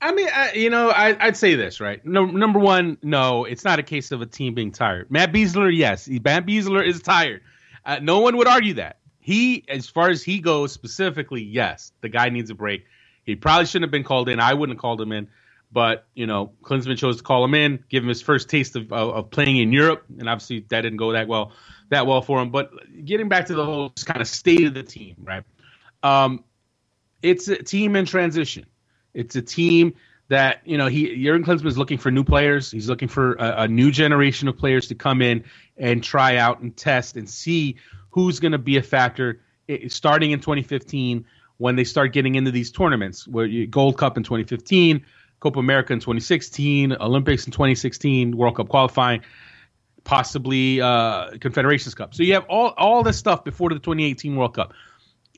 I mean, I, you know, I, would say this right. No, number one, no, it's not a case of a team being tired. Matt Besler, yes, Matt Besler is tired. Uh, no one would argue that. He, as far as he goes specifically, yes, the guy needs a break. He probably shouldn't have been called in. I wouldn't have called him in. But you know, Klinsmann chose to call him in, give him his first taste of, of, of playing in Europe, and obviously that didn't go that well, that well for him. But getting back to the whole kind of state of the team, right? Um, it's a team in transition. It's a team that you know he Jurgen Klinsmann is looking for new players. He's looking for a, a new generation of players to come in and try out and test and see who's going to be a factor starting in 2015 when they start getting into these tournaments. Where you, Gold Cup in 2015, Copa America in 2016, Olympics in 2016, World Cup qualifying, possibly uh, Confederations Cup. So you have all all this stuff before the 2018 World Cup.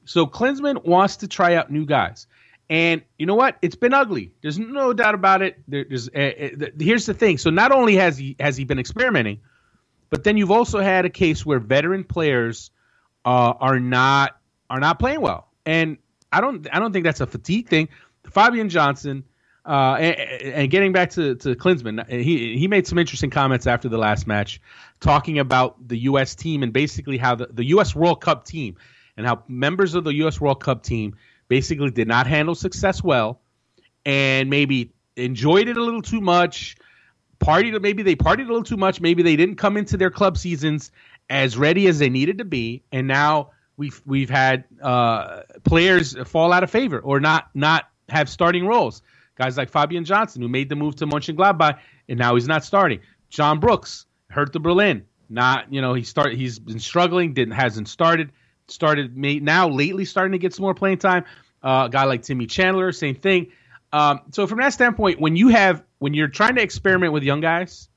So Klinsmann wants to try out new guys. And you know what? It's been ugly. There's no doubt about it. There, there's uh, uh, here's the thing. So not only has he has he been experimenting, but then you've also had a case where veteran players uh, are not are not playing well. And I don't I don't think that's a fatigue thing. Fabian Johnson, uh, and, and, getting back to, to Klinsmann, he he made some interesting comments after the last match, talking about the U.S. team and basically how the, the U.S. World Cup team and how members of the U.S. World Cup team basically did not handle success well, and maybe enjoyed it a little too much, partied maybe they partied a little too much, maybe they didn't come into their club seasons as ready as they needed to be, and now we've we've had uh, players fall out of favor or not not have starting roles. Guys like Fabian Johnson, who made the move to Mönchengladbach, and now he's not starting. John Brooks, Hertha Berlin, not you know he start he's been struggling, didn't hasn't started, started now lately starting to get some more playing time. Uh, a guy like Timmy Chandler, same thing. Um, so from that standpoint, when you have when you're trying to experiment with young guys,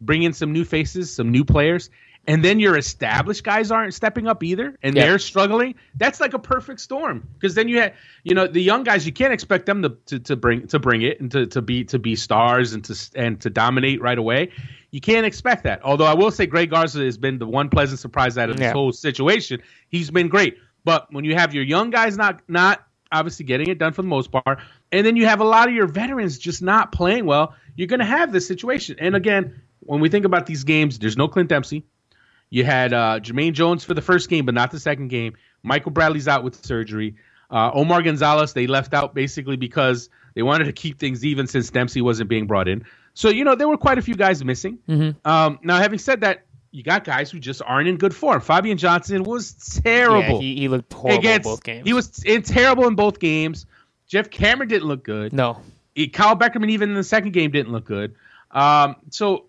bring in some new faces, some new players, and then your established guys aren't stepping up either and they're struggling. That's like a perfect storm because then you have you know the young guys you can't expect them to, to, to bring to bring it and to, to be to be stars and to and to dominate right away. You can't expect that. Although i will say greg garza has been the one pleasant surprise out of this yeah. whole situation. He's been great. But when you have your young guys not not obviously getting it done for the most part and then you have a lot of your veterans just not playing well you're going to have this situation. And again when we think about these games there's no clint dempsey you had uh, Jermaine Jones for the first game, but not the second game. Michael Bradley's out with surgery. Uh, Omar Gonzalez they left out basically because they wanted to keep things even since Dempsey wasn't being brought in. So you know there were quite a few guys missing. Mm-hmm. Um, now, having said that, you got guys who just aren't in good form. Fabian Johnson was terrible. Yeah, he, he looked horrible against, both games. He was in, terrible in both games. Geoff Cameron didn't look good. No. He, Kyle Beckerman even in the second game didn't look good. Um, so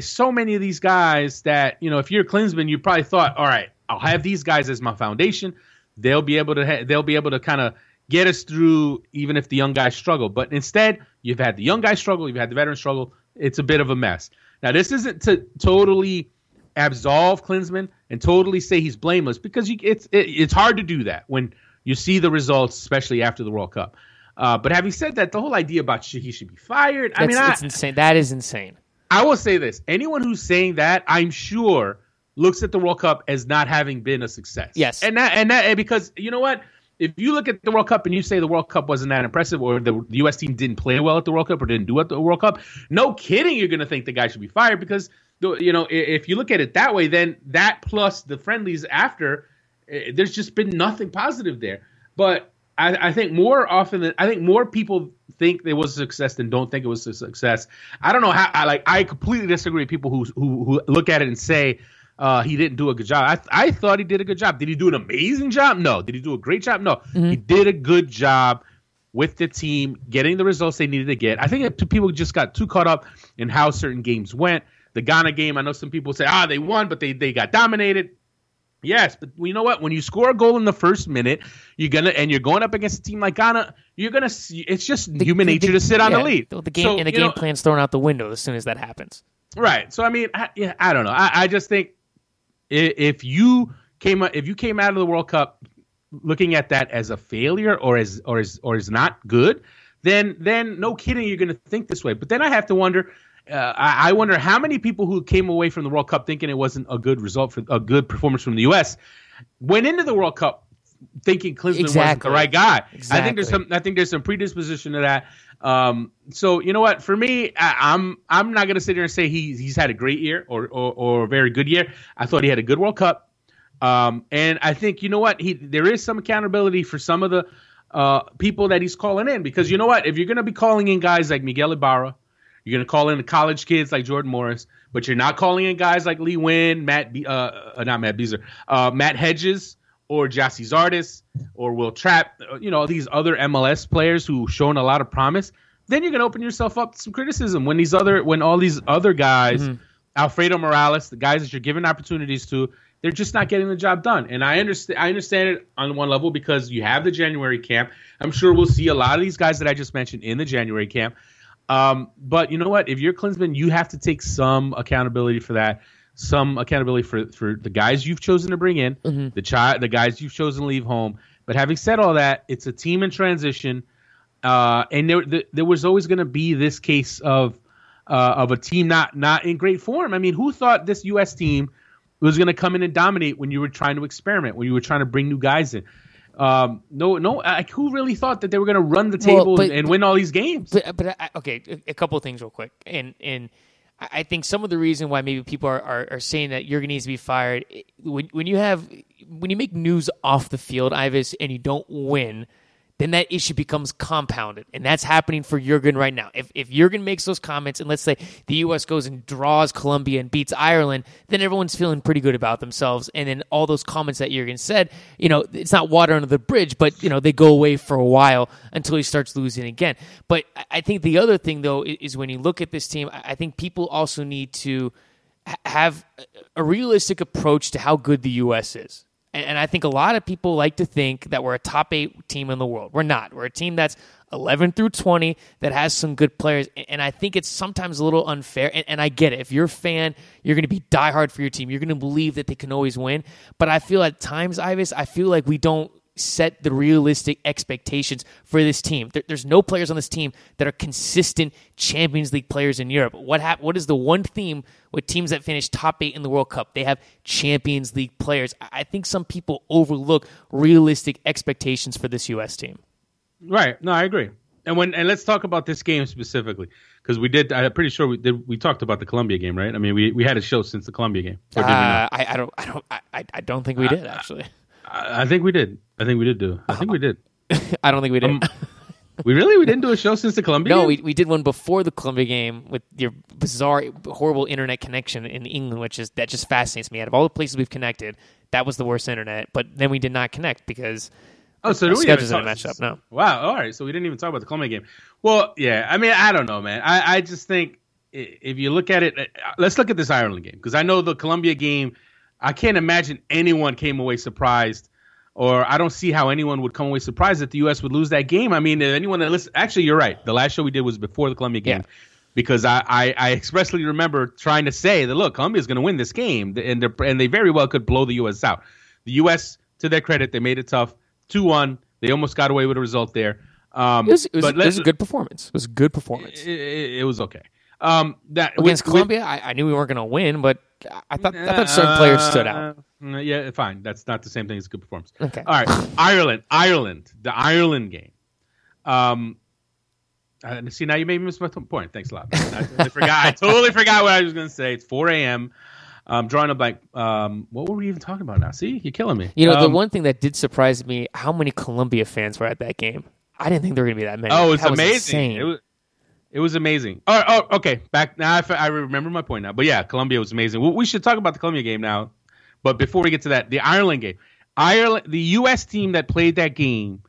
so many of these guys that you know, if you're Klinsmann, you probably thought, all right, I'll have these guys as my foundation. They'll be able to ha- they'll be able to kind of get us through, even if the young guys struggle. But instead, you've had the young guys struggle, you've had the veterans struggle. It's a bit of a mess. Now, this isn't to totally absolve Klinsmann and totally say he's blameless because you, it's it, it's hard to do that when you see the results, especially after the World Cup. Uh, but having said that, the whole idea about he should be fired, That's, I mean, it's I, insane. That is insane. I will say this: anyone who's saying that, I'm sure, looks at the World Cup as not having been a success. Yes, and that and that and because you know what, if you look at the World Cup and you say the World Cup wasn't that impressive, or the, the U.S. team didn't play well at the World Cup, or didn't do at the World Cup, no kidding, you're going to think the guy should be fired because you know if you look at it that way, then that plus the friendlies after, eh, there's just been nothing positive there. But I, I, think more often than I think more people think it was a success than don't think it was a success. I don't know how. I like. I completely disagree with people who who, who look at it and say uh, he didn't do a good job. I, I thought he did a good job. Did he do an amazing job? No. Did he do a great job? No. Mm-hmm. He did a good job with the team, getting the results they needed to get. I think that people just got too caught up in how certain games went. The Ghana game, I know some people say, ah, they won, but they, they got dominated. Yes, but you know what? When you score a goal in the first minute, you're gonna and you're going up against a team like Ghana, you're gonna. See, it's just The- human the- nature the- to sit on the lead. The, game So, and the game know, plan's thrown out the window as soon as that happens. Right. So I mean, I, yeah, I don't know. I, I just think if you came if you came out of the World Cup looking at that as a failure or as or as or as not good, then then no kidding you're going to think this way. But then I have to wonder. Uh, I, wonder how many people who came away from the World Cup thinking it wasn't a good result for a good performance from the U.S. went into the World Cup thinking Klinsmann wasn't the right guy. I think there's some. I think there's some predisposition to that. Um, so you know what? For me, I, I'm I'm not gonna sit here and say he he's had a great year or, or or a very good year. I thought he had a good World Cup. Um, and I think you know what he there is some accountability for some of the uh, people that he's calling in because you know what if you're gonna be calling in guys like Miguel Ibarra, you're gonna call in the college kids like Jordan Morris, but you're not calling in guys like Lee Nguyen, Matt Be- uh, uh, not Matt Besler, uh, Matt Hedges or Gyasi Zardes or Will Trapp, uh, you know these other MLS players who shown a lot of promise. Then you're gonna open yourself up to some criticism when these other when all these other guys. Alfredo Morales, the guys that you're giving opportunities to, they're just not getting the job done. And I understand I understand it on one level because you have the January camp. I'm sure we'll see a lot of these guys that I just mentioned in the January camp. Um, but you know what? If you're Klinsmann, you have to take some accountability for that. Some accountability for, for the guys you've chosen to bring in, the child, the guys you've chosen to leave home. But having said all that, it's a team in transition, uh, and there, there there was always going to be this case of uh, of a team not not in great form. I mean, who thought this U.S. team was going to come in and dominate when you were trying to experiment, when you were trying to bring new guys in? Um, no, no, like who really thought that they were going to run the Well, table but- and win all these games? But, but I, okay, a, couple of things real quick, and and I think some of the reason why maybe people are, are, are saying that Jurgen needs to need to be fired when when you have when you make news off the field, Ives, and you don't win. Then that issue becomes compounded, and that's happening for Jurgen right now. If if Jurgen makes those comments, and let's say the U.S. goes and draws Colombia and beats Ireland, then everyone's feeling pretty good about themselves. And then all those comments that Jurgen said, you know, it's not water under the bridge, but you know they go away for a while until he starts losing again. But I- think the other thing though is when you look at this team, I think people also need to have a realistic approach to how good the U.S. is. And, and I think a lot of people like to think that we're a top eight team in the world. We're not. We're a team that's 11 through 20 that has some good players. And- I think it's sometimes a little unfair. And, and I get it. If you're a fan, you're going to be diehard for your team. You're going to believe that they can always win. But I feel at times, Ives, I feel like we don't set the realistic expectations for this team. There, there's no players on this team that are consistent Champions League players in Europe. What hap- What is the one theme with teams that finish top eight in the World Cup? They have Champions League players. I I think some people overlook realistic expectations for this U.S. team. Right. No, I agree. And when and let's talk about this game specifically because we did. I'm pretty sure we did. We talked about the Colombia game, right? I mean, we, we had a show since the Colombia game. Or did we not? Uh, I, I don't. I don't. I, I- I don't think we did actually. I, I think we did. I think we did do. I think we did. I don't think we did. Um, We really we didn't do a show since the Colombia. No, game? we, we did one before the Colombia game with your bizarre, horrible internet connection in England, which is that just fascinates me. Out of all the places we've connected, that was the worst internet. But then we did not connect because Oh, so do we schedules didn't match up. No, Wow. All right. So we didn't even talk about the Colombia game. Well, yeah. I mean, I don't know, man. I, I just think if you look at it, uh, let's look at this Ireland game because I know the Colombia game. I can't imagine anyone came away surprised, or I don't see how anyone would come away surprised that the U.S. would lose that game. I mean, anyone that listen, actually, you're right. The last show we did was before the Colombia game. Yeah. Because I, I, I expressly remember trying to say that look, Colombia's going to win this game, and they and they very well could blow the U.S. out. The U.S. to their credit, they made it tough, two one. They almost got away with a result there. Um, it was, it was, but it was a good performance. It was a good performance It, it- it was okay. Um, that against with- Colombia. I, I knew we weren't going to win, but I thought I thought certain players stood out. Uh, yeah, fine. That's not the same thing as good performance. Okay. All right. Ireland. Ireland. The Ireland game. Um. uh, see, now you made me miss my point. Thanks a lot. I, totally forgot. I totally forgot what I was going to say. It's 4 a.m. I'm drawing a blank. Um, what were we even talking about now? See, you're killing me. You know, the Um, one thing that did surprise me: how many Colombia fans were at that game. I didn't think there were going to be that many. Oh, it's amazing. It was, It was amazing. Oh, oh okay. Back now, I, I remember my point now. But yeah, Colombia was amazing. We, we should talk about the Colombia game now. But before we get to that, the Ireland game, Ireland, the U.S. team that played that game,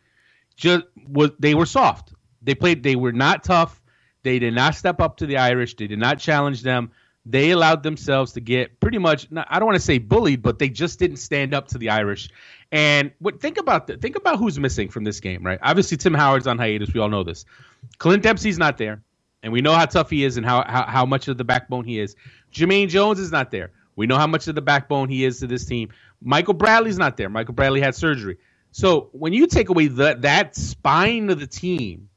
just was they were soft. They played. They were not tough. They did not step up to the Irish. They did not challenge them. They allowed themselves to get pretty much. I don't want to say bullied, but they just didn't stand up to the Irish. And what think about the, think about who's missing from this game, right? Obviously, Tim Howard's on hiatus. We all know this. Clint Dempsey's not there and we know how tough he is and how, how, how much of the backbone he is. Jermaine Jones is not there. We know how much of the backbone he is to this team. Michael Bradley's not there. Michael Bradley had surgery. So when you take away the, that spine of the team,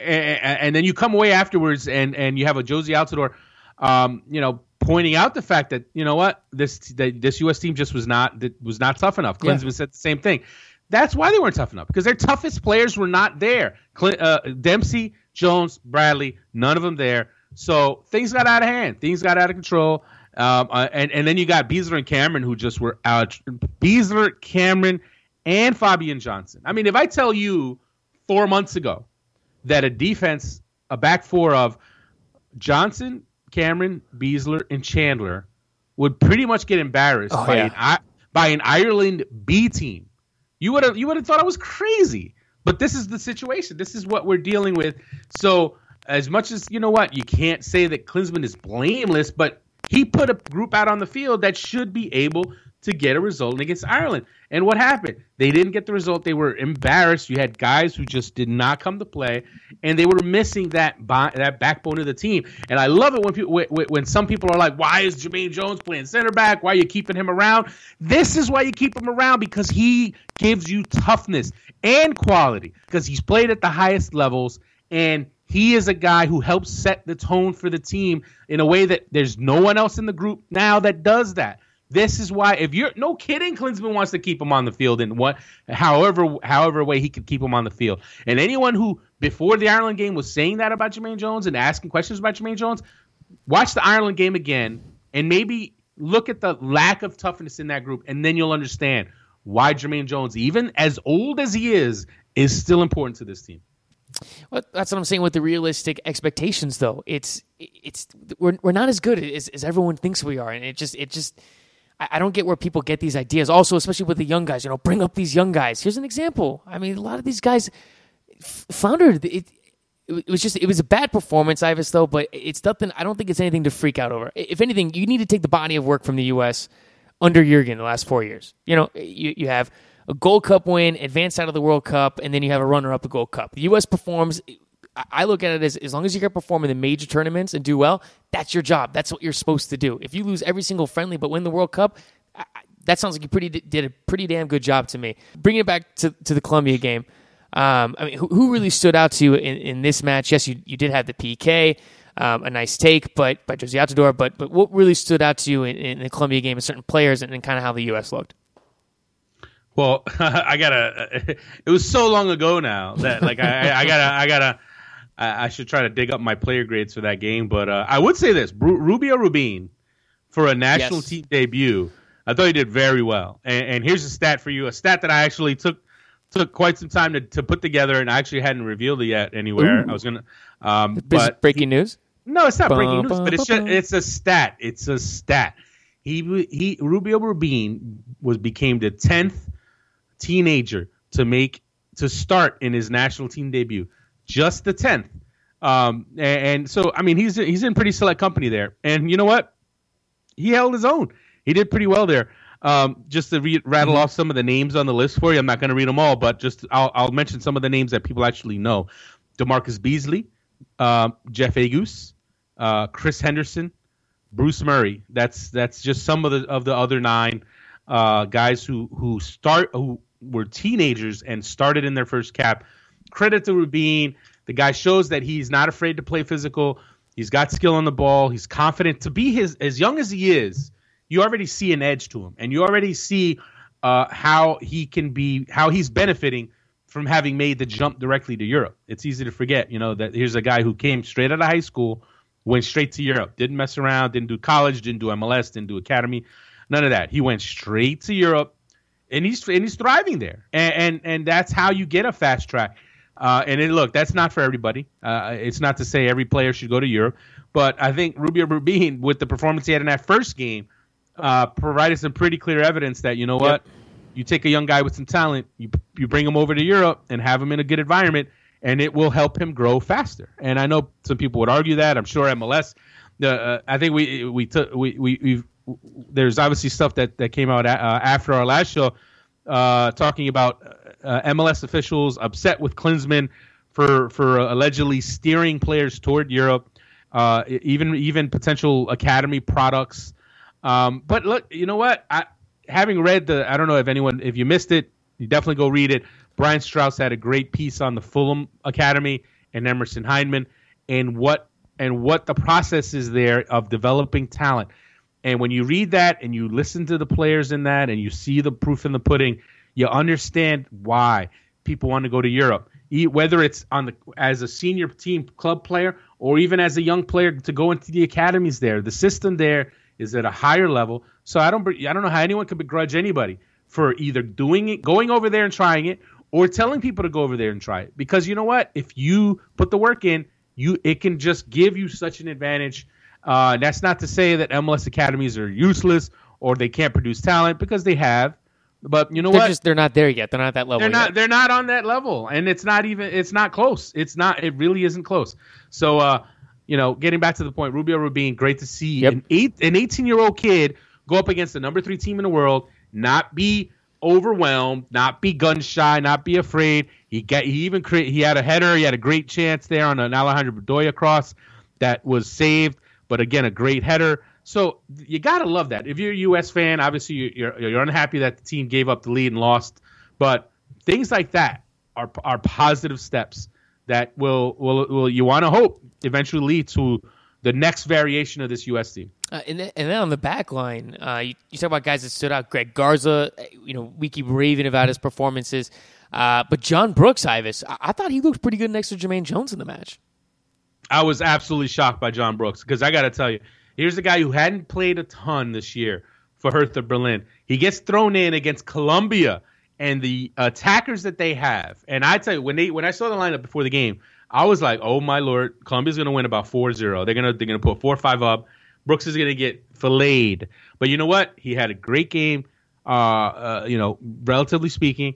and, and, then you come away afterwards and, and you have a Jozy Altidore, um, you know, pointing out the fact that you know what this that this U.S. team just was not that was not tough enough. Klinsmann yeah. said the same thing. That's why they weren't tough enough because their toughest players were not there. Clint, uh, Dempsey, Jones, Bradley, none of them there. So things got out of hand. Things got out of control. Um, uh, and and then you got Besler and Cameron who just were out. Besler, Cameron, and Fabian Johnson. I mean, if I tell you four months ago that a defense, a back four of Johnson, Cameron, Besler, and Chandler would pretty much get embarrassed oh, by, yeah. an, by an Ireland B team, you would have you would have thought I was crazy. But this is the situation. This is what we're dealing with. So as much as you know what, you can't say that Klinsmann is blameless, but he put a group out on the field that should be able to get a result against Ireland. And what happened? They didn't get the result. They were embarrassed. You had guys who just did not come to play, and they were missing that that backbone of the team. And I love it when people when, when some people are like, "Why is Jermaine Jones playing center back? Why are you keeping him around?" This is why you keep him around because he gives you toughness and quality because he's played at the highest levels and he is a guy who helps set the tone for the team in a way that there's no one else in the group now that does that. This is why, if you're no kidding, Klinsmann wants to keep him on the field in what, however, however way he could keep him on the field. And anyone who before the Ireland game was saying that about Jermaine Jones and asking questions about Jermaine Jones, watch the Ireland game again and maybe look at the lack of toughness in that group, and then you'll understand why Jermaine Jones, even as old as he is, is still important to this team. Well, that's what I'm saying with the realistic expectations, though. It's it's we're we're not as good as, as everyone thinks we are, and it just it just I don't get where people get these ideas. Also, especially with the young guys, you know, bring up these young guys. Here's an example. I mean, a lot of these guys floundered. It, it was just it was a bad performance, Ives, though. But it's nothing. I don't think it's anything to freak out over. If anything, you need to take the body of work from the U.S. under Jurgen the last four years. You know, you you have a Gold Cup win, advance out of the World Cup, and then you have a runner up the Gold Cup. The U.S. performs I look at it as as long as you can perform in the major tournaments and do well, that's your job. That's what you're supposed to do. If you lose every single friendly but win the World Cup, I, that sounds like you pretty did a pretty damn good job to me. Bringing it back to, to the Colombia game, um, I mean, who, who, really stood out to you in, in this match? Yes, you, you did have the PK, um, a nice take, but by Jozy Altidore. But but what really stood out to you in, in the Colombia game, and certain players, and, and kind of how the U.S. looked? Well, I gotta. It was so long ago now that like I, I gotta I gotta I, I, should try to dig up my player grades for that game. But uh, I would say this: Rubio Rubin for a national yes. team debut. I thought he did very well. And, and, here's a stat for you: a stat that I actually took took quite some time to, to put together, and I actually hadn't revealed it yet anywhere. Ooh. I was gonna, um, but breaking news. No, it's not breaking news, but it's just it's a stat. It's a stat. He he Rubio Rubin was became the tenth teenager to make to start in his national team debut just the tenth. Um, and, and, so I mean he's he's in pretty select company there, and you know what? He held his own. He did pretty well there. Um, just to re- rattle mm-hmm. off some of the names on the list for you, I'm not going to read them all, but just I'll, I'll mention some of the names that people actually know: DaMarcus Beasley, uh, Jeff Agoos, uh, Chris Henderson, Bruce Murray. That's that's just some of the of the other nine uh, guys who who start who were teenagers and started in their first cap credit to Rubin. The guy shows that he's not afraid to play physical. He's got skill on the ball. He's confident to be his as young as he is. You already see an edge to him, and you already see uh, how he can be, how he's benefiting from having made the jump directly to Europe. It's easy to forget, you know, that here's a guy who came straight out of high school, went straight to Europe, didn't mess around, didn't do college, didn't do MLS, didn't do academy, none of that. He went straight to Europe, and he's and he's thriving there, and and, and that's how you get a fast track. Uh, and it, look, that's not for everybody. Uh, it's not to say every player should go to Europe, but I think Rubio Rubin, with the performance he had in that first game, uh, provided some pretty clear evidence that you know what, yep. you take a young guy with some talent, you you bring him over to Europe and have him in a good environment, and it will help him grow faster. And I know some people would argue that. I'm sure MLS. Uh, I think we we took we we there's obviously stuff that that came out a, uh, after our last show uh, talking about uh, MLS officials upset with Klinsmann for for allegedly steering players toward Europe, uh, even even potential academy products. Um, but look, you know what? I, having read the, I don't know if anyone, if you missed it, you definitely go read it. Brian Straus had a great piece on the Fulham Academy and Emerson Hyndman and what and what the process is there of developing talent. And when you read that and you listen to the players in that and you see the proof in the pudding, you understand why people want to go to Europe. Whether it's on the as a senior team club player or even as a young player to go into the academies there, the system there is at a higher level. So I don't I don't know how anyone could begrudge anybody for either doing it, going over there and trying it, or telling people to go over there and try it. Because you know what? If you put the work in, you it can just give you such an advantage. Uh, that's not to say that MLS academies are useless or they can't produce talent because they have. But you know they're what? Just, they're not there yet. They're not at that level. They're not. Yet. They're not on that level, and it's not even. It's not close. It's not. It really isn't close. So, uh, you know, getting back to the point, Rubio Rubin, great to see yep. an eight, an 18 year old kid go up against the number three team in the world, not be overwhelmed, not be gun shy, not be afraid. He got. He even create. He had a header. He had a great chance there on an Alejandro Bedoya cross that was saved. But again, a great header. So you gotta love that. If you're a U.S. fan, obviously you're you're unhappy that the team gave up the lead and lost, but things like that are are positive steps that will will will you want to hope eventually lead to the next variation of this U.S. team. Uh, and, then, and then on the back line, uh, you, you, talk about guys that stood out. Greg Garza, you know, we keep raving about his performances. Uh, but John Brooks, Ives, I-, I thought he looked pretty good next to Jermaine Jones in the match. I was absolutely shocked by John Brooks because I got to tell you, Here's a guy who hadn't played a ton this year for Hertha Berlin. He gets thrown in against Colombia and the attackers that they have. And I tell you, when they when I saw the lineup before the game, I was like, "Oh my lord, Colombia's to win about 4-0. They're to they're to put 4-5 up. Brooks is to get filleted." But you know what? He had a great game. Uh, uh, you know, relatively speaking,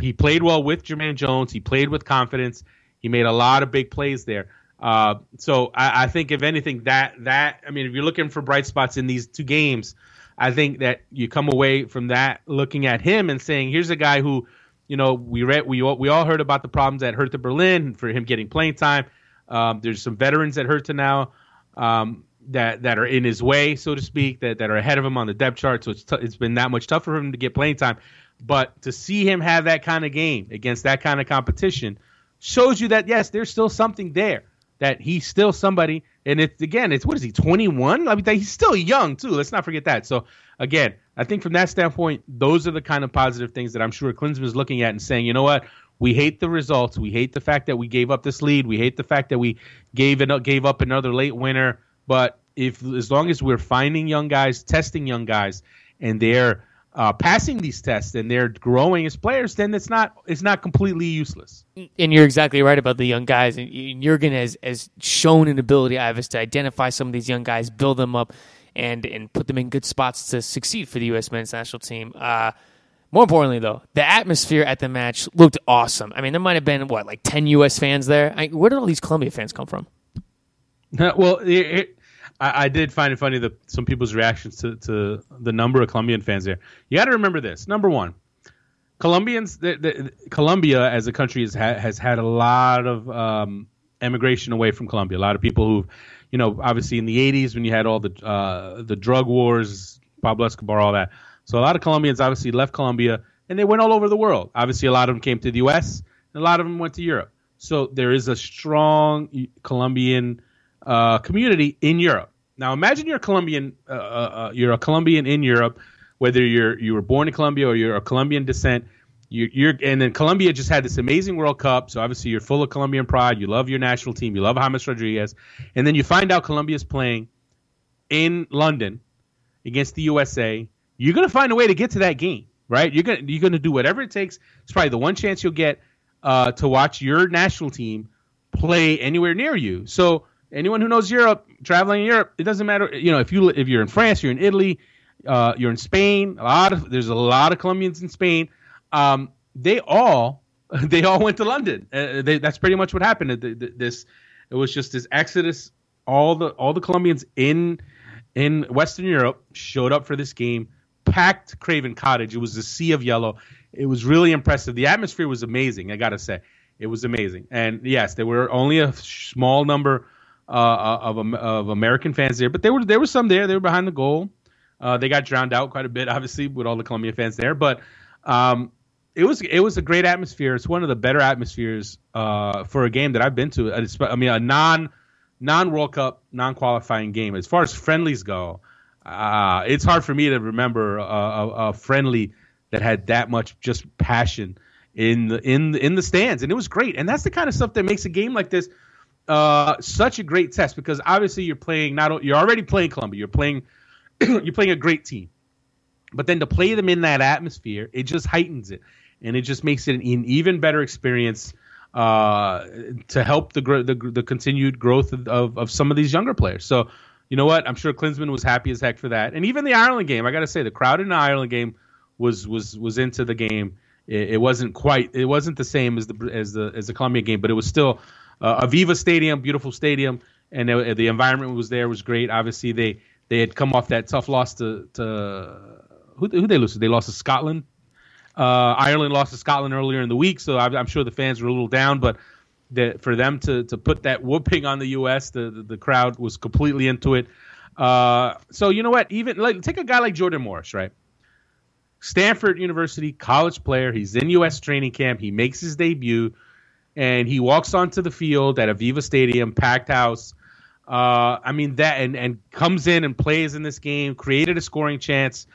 he played well with Jermaine Jones. He played with confidence. He made a lot of big plays there. Uh, so I, I, think if anything, that that I mean, if you're looking for bright spots in these two games, I think that you come away from that looking at him and saying, here's a guy who, you know, we read we all, we all heard about the problems at Hertha Berlin for him getting playing time. Um, there's some veterans at Hertha now um, that that are in his way, so to speak, that, that are ahead of him on the depth chart. So it's t- it's been that much tougher for him to get playing time. But to see him have that kind of game against that kind of competition shows you that yes, there's still something there that he's still somebody. And it's again, it's what is he, 21? I mean, he's still young too. Let's not forget that. So again, I think from that standpoint, those are the kind of positive things that I'm sure Klinsmann is looking at and saying, you know what, we hate the results. We hate the fact that we gave up this lead. We hate the fact that we gave it, gave up another late winner. But if as long as we're finding young guys, testing young guys, and they're uh, passing these tests and they're growing as players, then it's not it's not completely useless. And you're exactly right about the young guys. And Jurgen has, has shown an ability, Ives, to identify some of these young guys, build them up, and and put them in good spots to succeed for the U.S. men's national team. Uh, more importantly, though, the atmosphere at the match looked awesome. I mean, there might have been what like ten U.S. fans there. I, where did all these Colombia fans come from? well, it, it, I, I, did find it funny that some people's reactions to, to the number of Colombian fans there. You got to remember this. Number one, Colombians, the, the, Colombia as a country has, ha, has had a lot of um, emigration away from Colombia. A lot of people who, you know, obviously in the '80s when you had all the uh, the drug wars, Pablo Escobar, all that. So a lot of Colombians obviously left Colombia and they went all over the world. Obviously, a lot of them came to the U.S. and a lot of them went to Europe. So there is a strong Colombian uh, community in Europe. Now imagine you're a Colombian, uh, uh, uh, you're a Colombian in Europe, whether you're you were born in Colombia or you're a Colombian descent. You're, you're and then Colombia just had this amazing World Cup, so obviously you're full of Colombian pride. You love your national team. You love James Rodriguez, and then you find out Colombia's playing in London against the USA. You're gonna find a way to get to that game, right? You're gonna you're gonna do whatever it takes. It's probably the one chance you'll get uh, to watch your national team play anywhere near you. So anyone who knows Europe, traveling in Europe, it doesn't matter. You know, if you if you're in France, you're in Italy, uh, you're in Spain. A lot of there's a lot of Colombians in Spain. Um, they all they all went to London. Uh, they, that's pretty much what happened. This it was just this exodus. All the all the Colombians in in Western Europe showed up for this game. Packed Craven Cottage. It was a sea of yellow. It was really impressive. The atmosphere was amazing. I gotta say, it was amazing. And yes, there were only a small number uh, uh of of American fans there, but there were there were some there. They were behind the goal. Uh, they got drowned out quite a bit, obviously, with all the Colombia fans there. But um, it was it was a great atmosphere. It's one of the better atmospheres uh, for a game that I've been to. I mean, a non non World Cup, non qualifying game. As far as friendlies go, uh, it's hard for me to remember a, a, a, friendly that had that much just passion in the in the, in the stands, and it was great. And that's the kind of stuff that makes a game like this uh, such a great test because obviously you're playing not you're already playing Colombia, you're playing you're playing a great team, but then to play them in that atmosphere, it just heightens it and it just makes it an even better experience uh, to help the, the, the continued growth of, of, of, some of these younger players. So, you know what? I'm sure Klinsmann was happy as heck for that. And even the Ireland game, I got to say, the crowd in the Ireland game was was was into the game. It, it, wasn't quite, it wasn't the same as the as the as the Colombia game, but it was still uh, Aviva Stadium, beautiful stadium, and it, the environment was there was great. Obviously, they they had come off that tough loss to to who who they lose? They lost to Scotland uh, Ireland lost to Scotland earlier in the week, so I'm, I'm sure the fans were a little down. But the, for them to to put that whooping on the U.S., the the, the crowd was completely into it. Uh, so you know what? Even like take a guy like Jordan Morris, right? Stanford University college player. He's in U.S. training camp. He makes his debut, and he walks onto the field at Aviva Stadium, packed house. Uh, I mean that, and and comes in and plays in this game, created a scoring chance.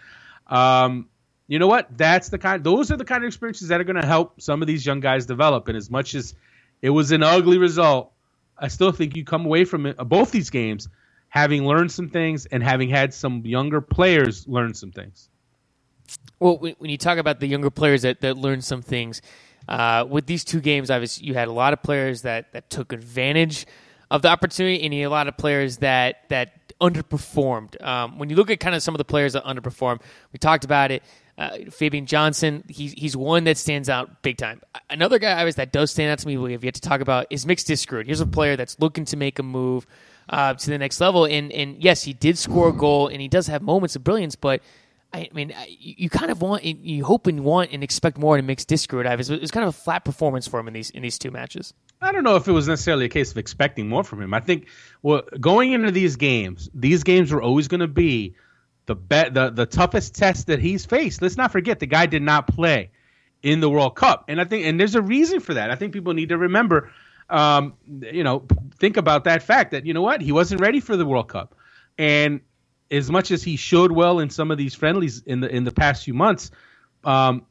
Um, you know what? That's the kind. Those are the kind of experiences that are going to help some of these young guys develop. And as much as it was an ugly result, I still think you come away from it, uh, both these games having learned some things and having had some younger players learn some things. Well, when you talk about the younger players that, that learned some things, uh, with these two games, obviously you had a lot of players that, that took advantage of the opportunity, and you had a lot of players that that underperformed. Um, when you look at kind of some of the players that underperformed, we talked about it. Uh, Fabian Johnson, he's he's one that stands out big time. Another guy I was that does stand out to me we have yet to talk about is Mix Diskerud. Here's a player that's looking to make a move uh, to the next level, and and yes, he did score a goal, and he does have moments of brilliance, but. I mean, you, kind of want, you hope and want and expect more to mix Diskerud. It was kind of a flat performance for him in these in these two matches. I don't know if it was necessarily a case of expecting more from him. I think well, going into these games, these games were always going to be the bet the, the toughest test that he's faced. Let's not forget the guy did not play in the World Cup, and I think and there's a reason for that. I think people need to remember, um, you know, think about that fact that you know what he wasn't ready for the World Cup, and as much as he showed well in some of these friendlies in the in the past few months, um,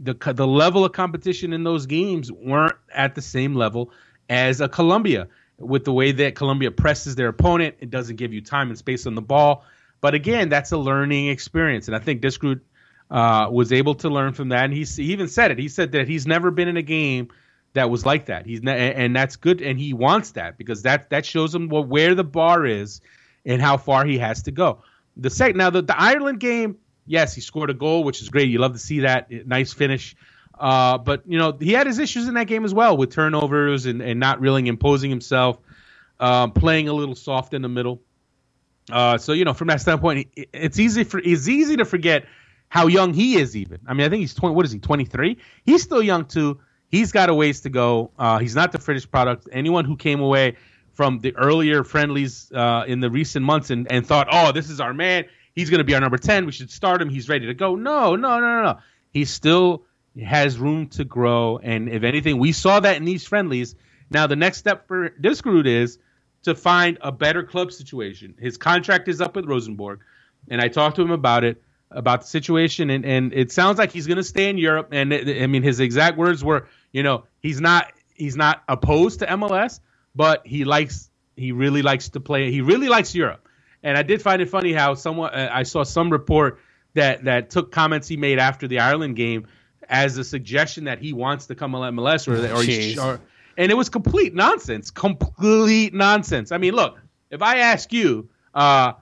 the the level of competition in those games weren't at the same level as a Colombia. With the way that Colombia presses their opponent, it doesn't give you time and space on the ball. But again, that's a learning experience, and I think Diskerud uh, was able to learn from that. And he, he even said it. He said that he's never been in a game that was like that. He's and that's good, and he wants that because that that shows him what, where the bar is and how far he has to go. The second now the, the Ireland game, yes, he scored a goal, which is great. You love to see that nice finish. Uh, but you know he had his issues in that game as well with turnovers and, and not really imposing himself, um, playing a little soft in the middle. Uh, so you know, from that standpoint, it's easy for it's easy to forget how young he is. Even I mean, I think he's twenty. What is he? Twenty three. He's still young too. He's got a ways to go. Uh, he's not the finished product. Anyone who came away from the earlier friendlies uh, in the recent months and, and thought, oh, this is our man. He's going to be our number ten. We should start him. He's ready to go. No, no, no, no. He still has room to grow. And if anything, we saw that in these friendlies. Now the next step for Diskerud is to find a better club situation. His contract is up with Rosenborg, and I talked to him about it, about the situation, and, and it sounds like he's going to stay in Europe. And it, I mean, his exact words were, you know, he's not he's not opposed to MLS, but he likes he really likes to play. He really likes Europe. And I did find it funny how someone I saw some report that that took comments he made after the Ireland game as a suggestion that he wants to come to MLS or, or, he's, or and it was complete nonsense. Complete nonsense. I mean, look, if I ask you, uh,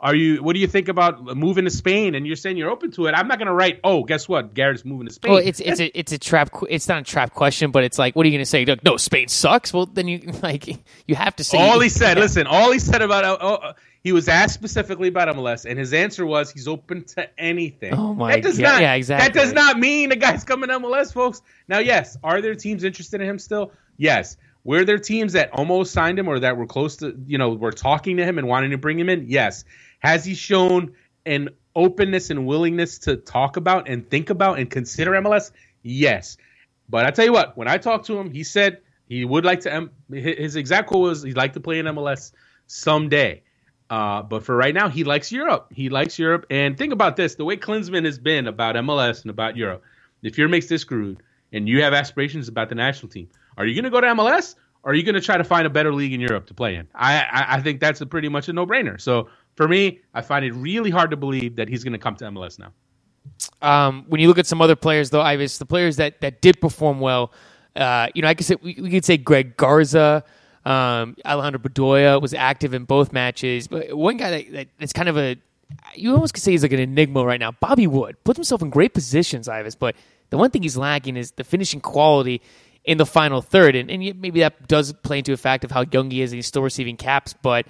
are you? What do you think about moving to Spain? And you're saying you're open to it. I'm not going to write. Oh, guess what? Garrett's moving to Spain. Well, it's it's a it's a trap. It's not a trap question, but it's like, what are you going to say? No, Spain sucks. Well, then you like you have to say. All he said. Yeah. Listen, all he said about uh, oh, he was asked specifically about MLS, and his answer was he's open to anything. Oh my that does God. Not, yeah, exactly. That does not mean the guy's coming to MLS, folks. Now, yes, are there teams interested in him still? Yes. Were there teams that almost signed him or that were close to, you know, were talking to him and wanting to bring him in? Yes. Has he shown an openness and willingness to talk about and think about and consider MLS? Yes. But I tell you what, when I talked to him, he said he would like to. His exact quote was he'd like to play in MLS someday. Uh, but for right now, he likes Europe. He likes Europe. And think about this: the way Klinsmann has been about MLS and about Europe. If your Mix Diskerud and you have aspirations about the national team, are you going to go to MLS or are you going to try to find a better league in Europe to play in? I, I, I think that's pretty much a no brainer. So for me, I find it really hard to believe that he's going to come to MLS now. Um, when you look at some other players, though, Ives, the players that, that did perform well, uh, you know, I could say we, we could say Greg Garza, um, Alejandro Bedoya was active in both matches. But one guy that, that that's kind of a you almost could say he's like an enigma right now. Bobby Wood puts himself in great positions, Ives, but the one thing he's lacking is the finishing quality in the final third, and, and maybe that does play into a fact of how young he is and he's still receiving caps, but.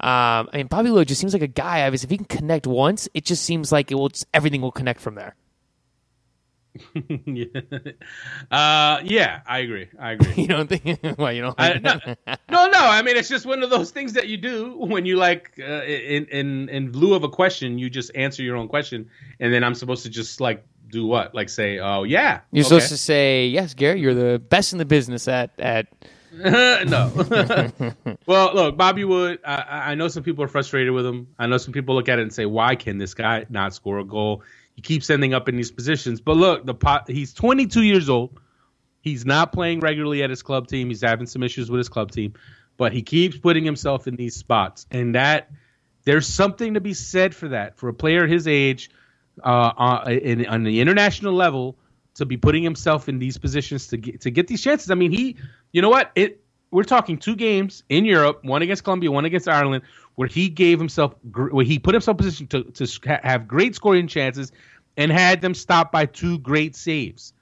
Um, I mean, Bobby Wood just seems like a guy. Ives, if he can connect once, it just seems like it will. Just, everything will connect from there. yeah. Uh, yeah, I agree. I agree. you don't think? well, you know, I, no, no, no. I mean, it's just one of those things that you do when you like, uh, in in in lieu of a question, you just answer your own question, and then I'm supposed to just like do what? Like say, oh yeah. You're okay. supposed to say, yes, Gary, you're the best in the business at at. no. well, look, Bobby Wood. I, I know some people are frustrated with him. I know some people look at it and say, why can this guy not score a goal? He keeps ending up in these positions. But look, the pot, he's 22 years old. He's not playing regularly at his club team. He's having some issues with his club team, but he keeps putting himself in these spots, and that there's something to be said for that for a player his age, uh, uh in, on the international level, to be putting himself in these positions to get to get these chances. I mean, he, you know what? It we're talking two games in Europe, one against Colombia, one against Ireland, where he gave himself, where he put himself in position to, to have great scoring chances and had them stopped by two great saves.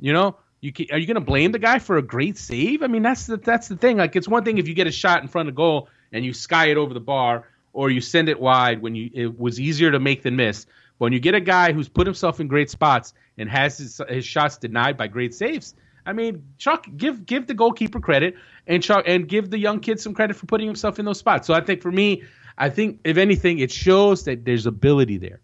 You know, you can, are you going to blame the guy for a great save? I mean, that's the, that's the thing. Like, it's one thing if you get a shot in front of goal and you sky it over the bar, or you send it wide when you it was easier to make than miss. But when you get a guy who's put himself in great spots and has his, his shots denied by great saves, I mean, Chuck, give give the goalkeeper credit and Chuck and give the young kid some credit for putting himself in those spots. So I think for me, I think if anything, it shows that there's ability there.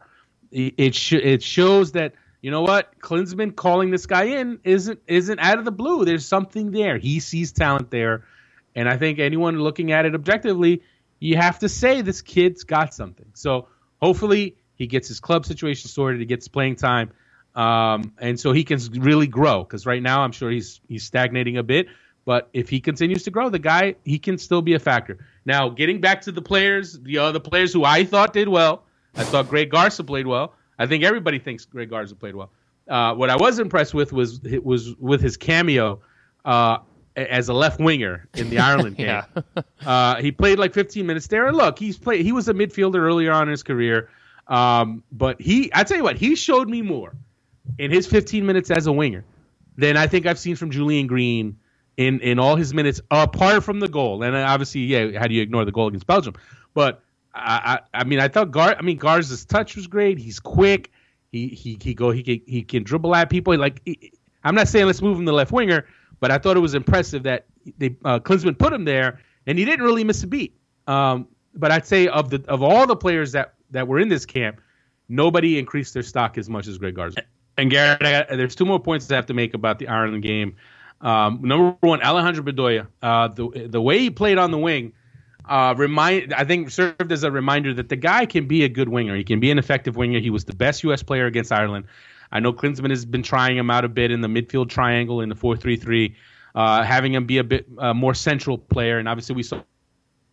It it, sh- it shows that you know what Klinsmann calling this guy in isn't isn't out of the blue. There's something there. He sees talent there, and I think anyone looking at it objectively, you have to say this kid's got something. So hopefully he gets his club situation sorted. He gets playing time um, and so he can really grow. Because right now, I'm sure he's he's stagnating a bit. But if he continues to grow, the guy he can still be a factor. Now, getting back to the players, the other players who I thought did well, I thought Greg Garza played well. I think everybody thinks Greg Garza played well. Uh, what I was impressed with was was with his cameo uh, as a left winger in the Ireland game. yeah. uh, he played like 15 minutes there, and look, he's played. He was a midfielder earlier on in his career, um, but he, I tell you what, he showed me more in his 15 minutes as a winger than I think I've seen from Julian Green in in all his minutes apart from the goal. And obviously, yeah, how do you ignore the goal against Belgium? But I I, I mean, I thought Gar I mean Garza's touch was great. He's quick. He he he go he can, he can dribble at people. Like he, I'm not saying let's move him to left winger, but I thought it was impressive that they uh, Klinsmann put him there, and he didn't really miss a beat. Um, but I'd say of the of all the players that that were in this camp, nobody increased their stock as much as Greg Garza. And Garrett, got, there's two more points I have to make about the Ireland game. Um, number one, Alejandro Bedoya. Uh, the the way he played on the wing, uh, remind I think served as a reminder that the guy can be a good winger. He can be an effective winger. He was the best U.S. player against Ireland. I know Klinsmann has been trying him out a bit in the midfield triangle in the four-three-three, uh, having him be a bit uh, more central player. And obviously we saw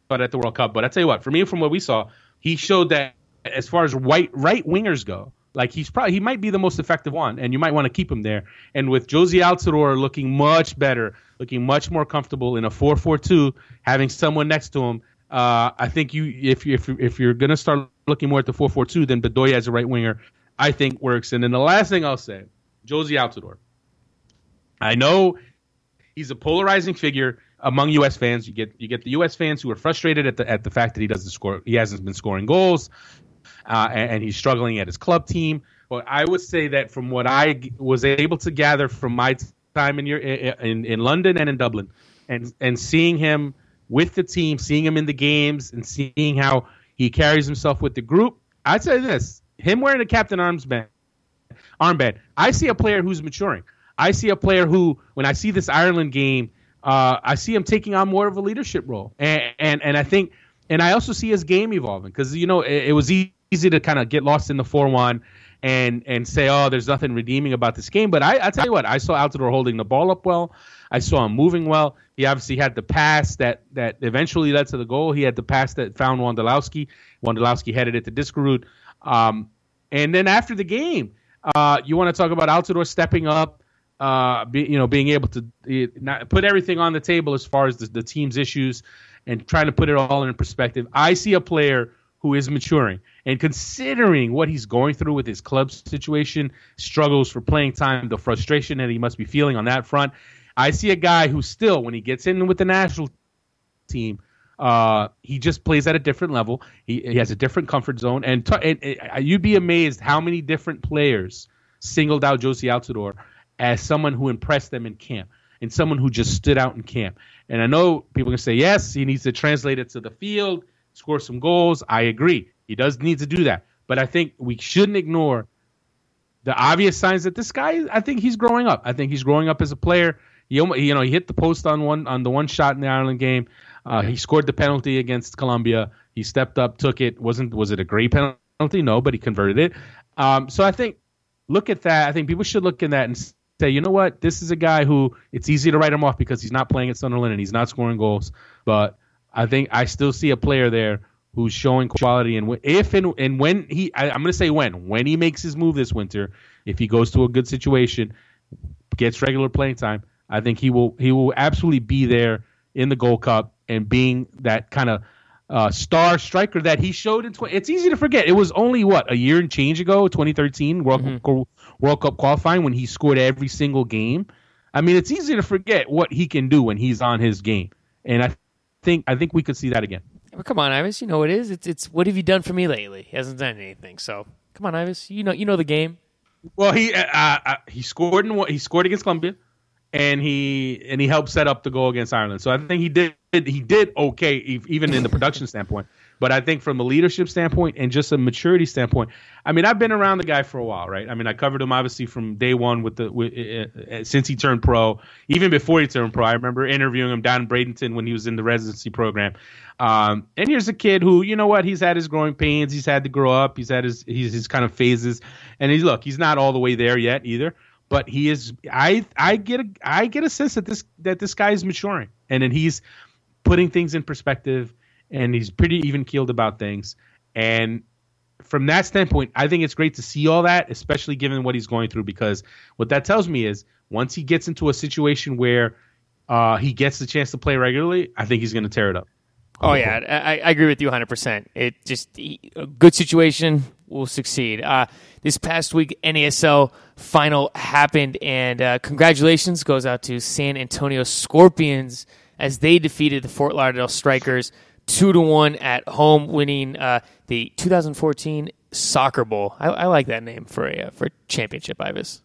that at the World Cup. But I tell you what, for me, from what we saw, he showed that as far as white right wingers go, like he's probably he might be the most effective one, and you might want to keep him there. And with Jozy Altidore looking much better, looking much more comfortable in a four-four-two, having someone next to him, uh, I think you if you, if if you're gonna start looking more at the four-four-two, then Bedoya as a right winger, I think works. And then the last thing I'll say, Jozy Altidore. I know he's a polarizing figure among U.S. fans. You get you get the U.S. fans who are frustrated at the at the fact that he doesn't score. He hasn't been scoring goals, uh, and, and, he's struggling at his club team. But I would say that from what I was able to gather from my time in your in, in London and in Dublin, and and seeing him with the team, seeing him in the games, and seeing how he carries himself with the group, I'd say this: him wearing a captain armband, armband. I see a player who's maturing. I see a player who, when I see this Ireland game uh, I see him taking on more of a leadership role, and and, and I think, and I also see his game evolving because you know it, it was easy to kind of get lost in the four one and and say, oh, there's nothing redeeming about this game. But I, I tell you what, I saw Altidore holding the ball up well. I saw him moving well. He obviously had the pass that that eventually led to the goal. He had the pass that found Wondolowski. Wondolowski headed it to Diskerud. Um, and then after the game, uh, you want to talk about Altidore stepping up uh, be, you know, being able to not put everything on the table as far as the, the team's issues and trying to put it all in perspective. I see a player who is maturing and considering what he's going through with his club situation, struggles for playing time, the frustration that he must be feeling on that front. I see a guy who still, when he gets in with the national team, uh, he just plays at a different level. He, he has a different comfort zone, and, t- and, and, you'd be amazed how many different players singled out Jozy Altidore as someone who impressed them in camp and someone who just stood out in camp. And I know people can say, yes, he needs to translate it to the field, score some goals. I agree. He does need to do that. But I think we shouldn't ignore the obvious signs that this guy, I think he's growing up. I think he's growing up as a player. He, you know, he hit the post on one on the one shot in the Ireland game. Uh, he scored the penalty against Colombia. He stepped up, took it. wasn't Was it a great penalty? No, but he converted it. Um, so I think look at that. I think people should look at that and say, you know what, this is a guy who it's easy to write him off because he's not playing at Sunderland and he's not scoring goals. But I think I still see a player there who's showing quality. And if and, and when he, I, am going to say when, when he makes his move this winter, if he goes to a good situation, gets regular playing time, I think he will he will absolutely be there in the Gold Cup and being that kind of uh, star striker that he showed in 20. It's easy to forget. It was only what a year and change ago, 2013 World mm-hmm. World Cup qualifying when he scored every single game. I mean, it's easy to forget what he can do when he's on his game, and I think I think we could see that again. Well, come on, Ives. You know what it is. It's it's what have you done for me lately? He hasn't done anything. So come on, Ives. You know you know the game. Well, he uh, uh, he scored in what he scored against Colombia, and he and he helped set up the goal against Ireland. So I think he did he did okay even in the production standpoint. But I think from a leadership standpoint and just a maturity standpoint, I mean, I've been around the guy for a while, right? I mean, I covered him obviously from day one with the with, uh, uh, since he turned pro, even before he turned pro. I remember interviewing him down in Bradenton when he was in the residency program. Um, and here's a kid who, you know what, he's had his growing pains, he's had to grow up, he's had his he's his kind of phases, and he's look, he's not all the way there yet either. But he is I I get a I get a sense that this that this guy is maturing. And then he's putting things in perspective and he's pretty even keeled about things. And from that standpoint, I think it's great to see all that, especially given what he's going through, because what that tells me is once he gets into a situation where uh, he gets the chance to play regularly, I think he's going to tear it up. Oh yeah, I, I, agree with you 100. percent It just a good situation will succeed. Uh, this past week, NASL final happened, and uh, congratulations goes out to San Antonio Scorpions as they defeated the Fort Lauderdale Strikers two to one at home, winning uh, the 2014 Soccer Bowl. I, I, like that name for a uh, for championship, Ives.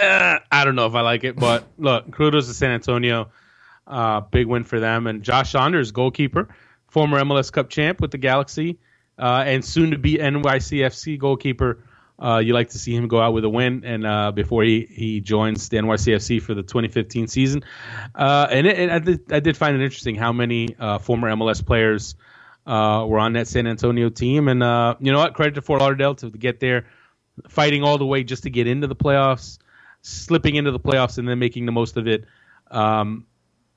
Uh, I don't know if I like it, but look, kudos to San Antonio. Uh, big win for them. And Josh Saunders, goalkeeper, former MLS Cup champ with the Galaxy, uh, and soon to be NYCFC goalkeeper uh, you like to see him go out with a win, and uh, before he, he joins the NYCFC for the 2015 season, uh, and, it, I, did, I did find it interesting how many uh, former MLS players uh, were on that San Antonio team, and uh, you know what? Credit to Fort Lauderdale to get there, fighting all the way just to get into the playoffs, slipping into the playoffs, and then making the most of it. Um,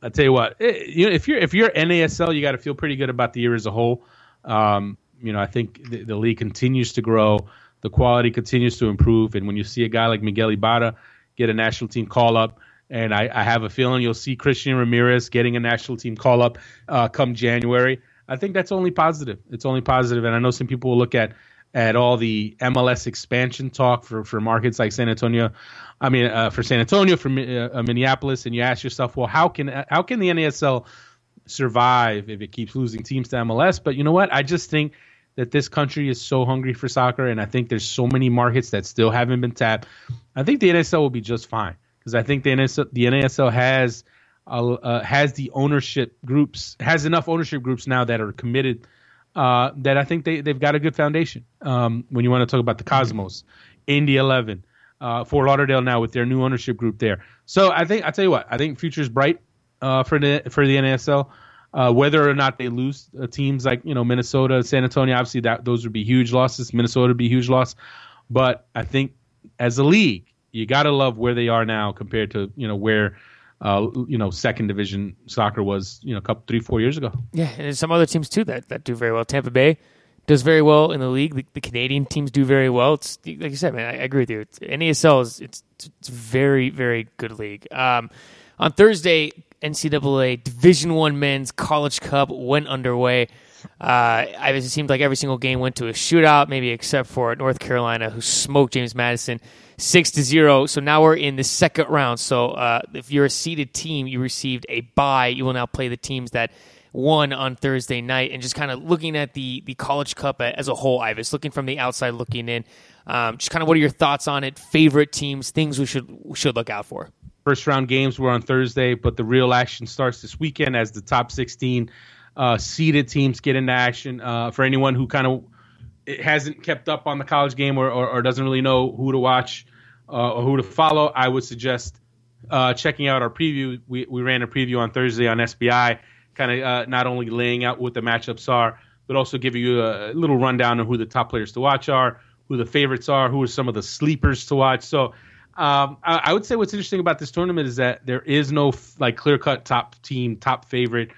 I tell you what, it, eh, you know, if you're if you're NASL, you got to feel pretty good about the year as a whole. Um, you know, I think the, the league continues to grow the quality continues to improve. And when you see a guy like Miguel Ibarra get a national team call up, and I, I have a feeling you'll see Christian Ramirez getting a national team call up uh, come January. I think that's only positive. It's only positive, and I know some people will look at at all the MLS expansion talk for, for markets like San Antonio. I mean, uh, for San Antonio, for uh, Minneapolis, and you ask yourself, well, how can how can the NASL survive if it keeps losing teams to MLS? But you know what? I just think that this country is so hungry for soccer, and I think there's so many markets that still haven't been tapped. I think the NASL will be just fine because I think the NASL, the NASL has uh, has the ownership groups has enough ownership groups now that are committed uh, that I think they they've got a good foundation. Um, when you want to talk about the Cosmos, Indy Eleven, uh, Fort Lauderdale now with their new ownership group there. So I think I tell you what I think future's bright uh, for the for the NASL. Uh, whether or not they lose teams like you know Minnesota, San Antonio, obviously that those would be huge losses. Minnesota would be a huge loss, but I think as a league, you got to love where they are now compared to you know where uh, you know second division soccer was you know a couple three four years ago. Yeah, and some other teams too that that do very well. Tampa Bay does very well in the league. The, the Canadian teams do very well. It's like you said, man. I, I agree with you. It's, NASL is it's it's very very good league. Um, on Thursday, NCAA Division One Men's College Cup went underway. Uh, it seemed like every single game went to a shootout, maybe except for North Carolina, who smoked James Madison six to zero. So now we're in the second round. So uh, if you're a seeded team, you received a bye. You will now play the teams that won on Thursday night. And just kind of looking at the the College Cup as a whole, Ives, looking from the outside looking in. Um, just kind of what are your thoughts on it? Favorite teams, things we should we should look out for. First round games were on Thursday, but the real action starts this weekend as the top 16 uh, seeded teams get into action. Uh, for anyone who kind of hasn't kept up on the college game or, or, or doesn't really know who to watch uh, or who to follow, I would suggest uh, checking out our preview. We, we ran a preview on Thursday on SBI, kind of uh, not only laying out what the matchups are, but also giving you a little rundown of who the top players to watch are, who the favorites are, who are some of the sleepers to watch. So um, I, I, would say what's interesting about this tournament is that there is no like clear cut top team, top favorite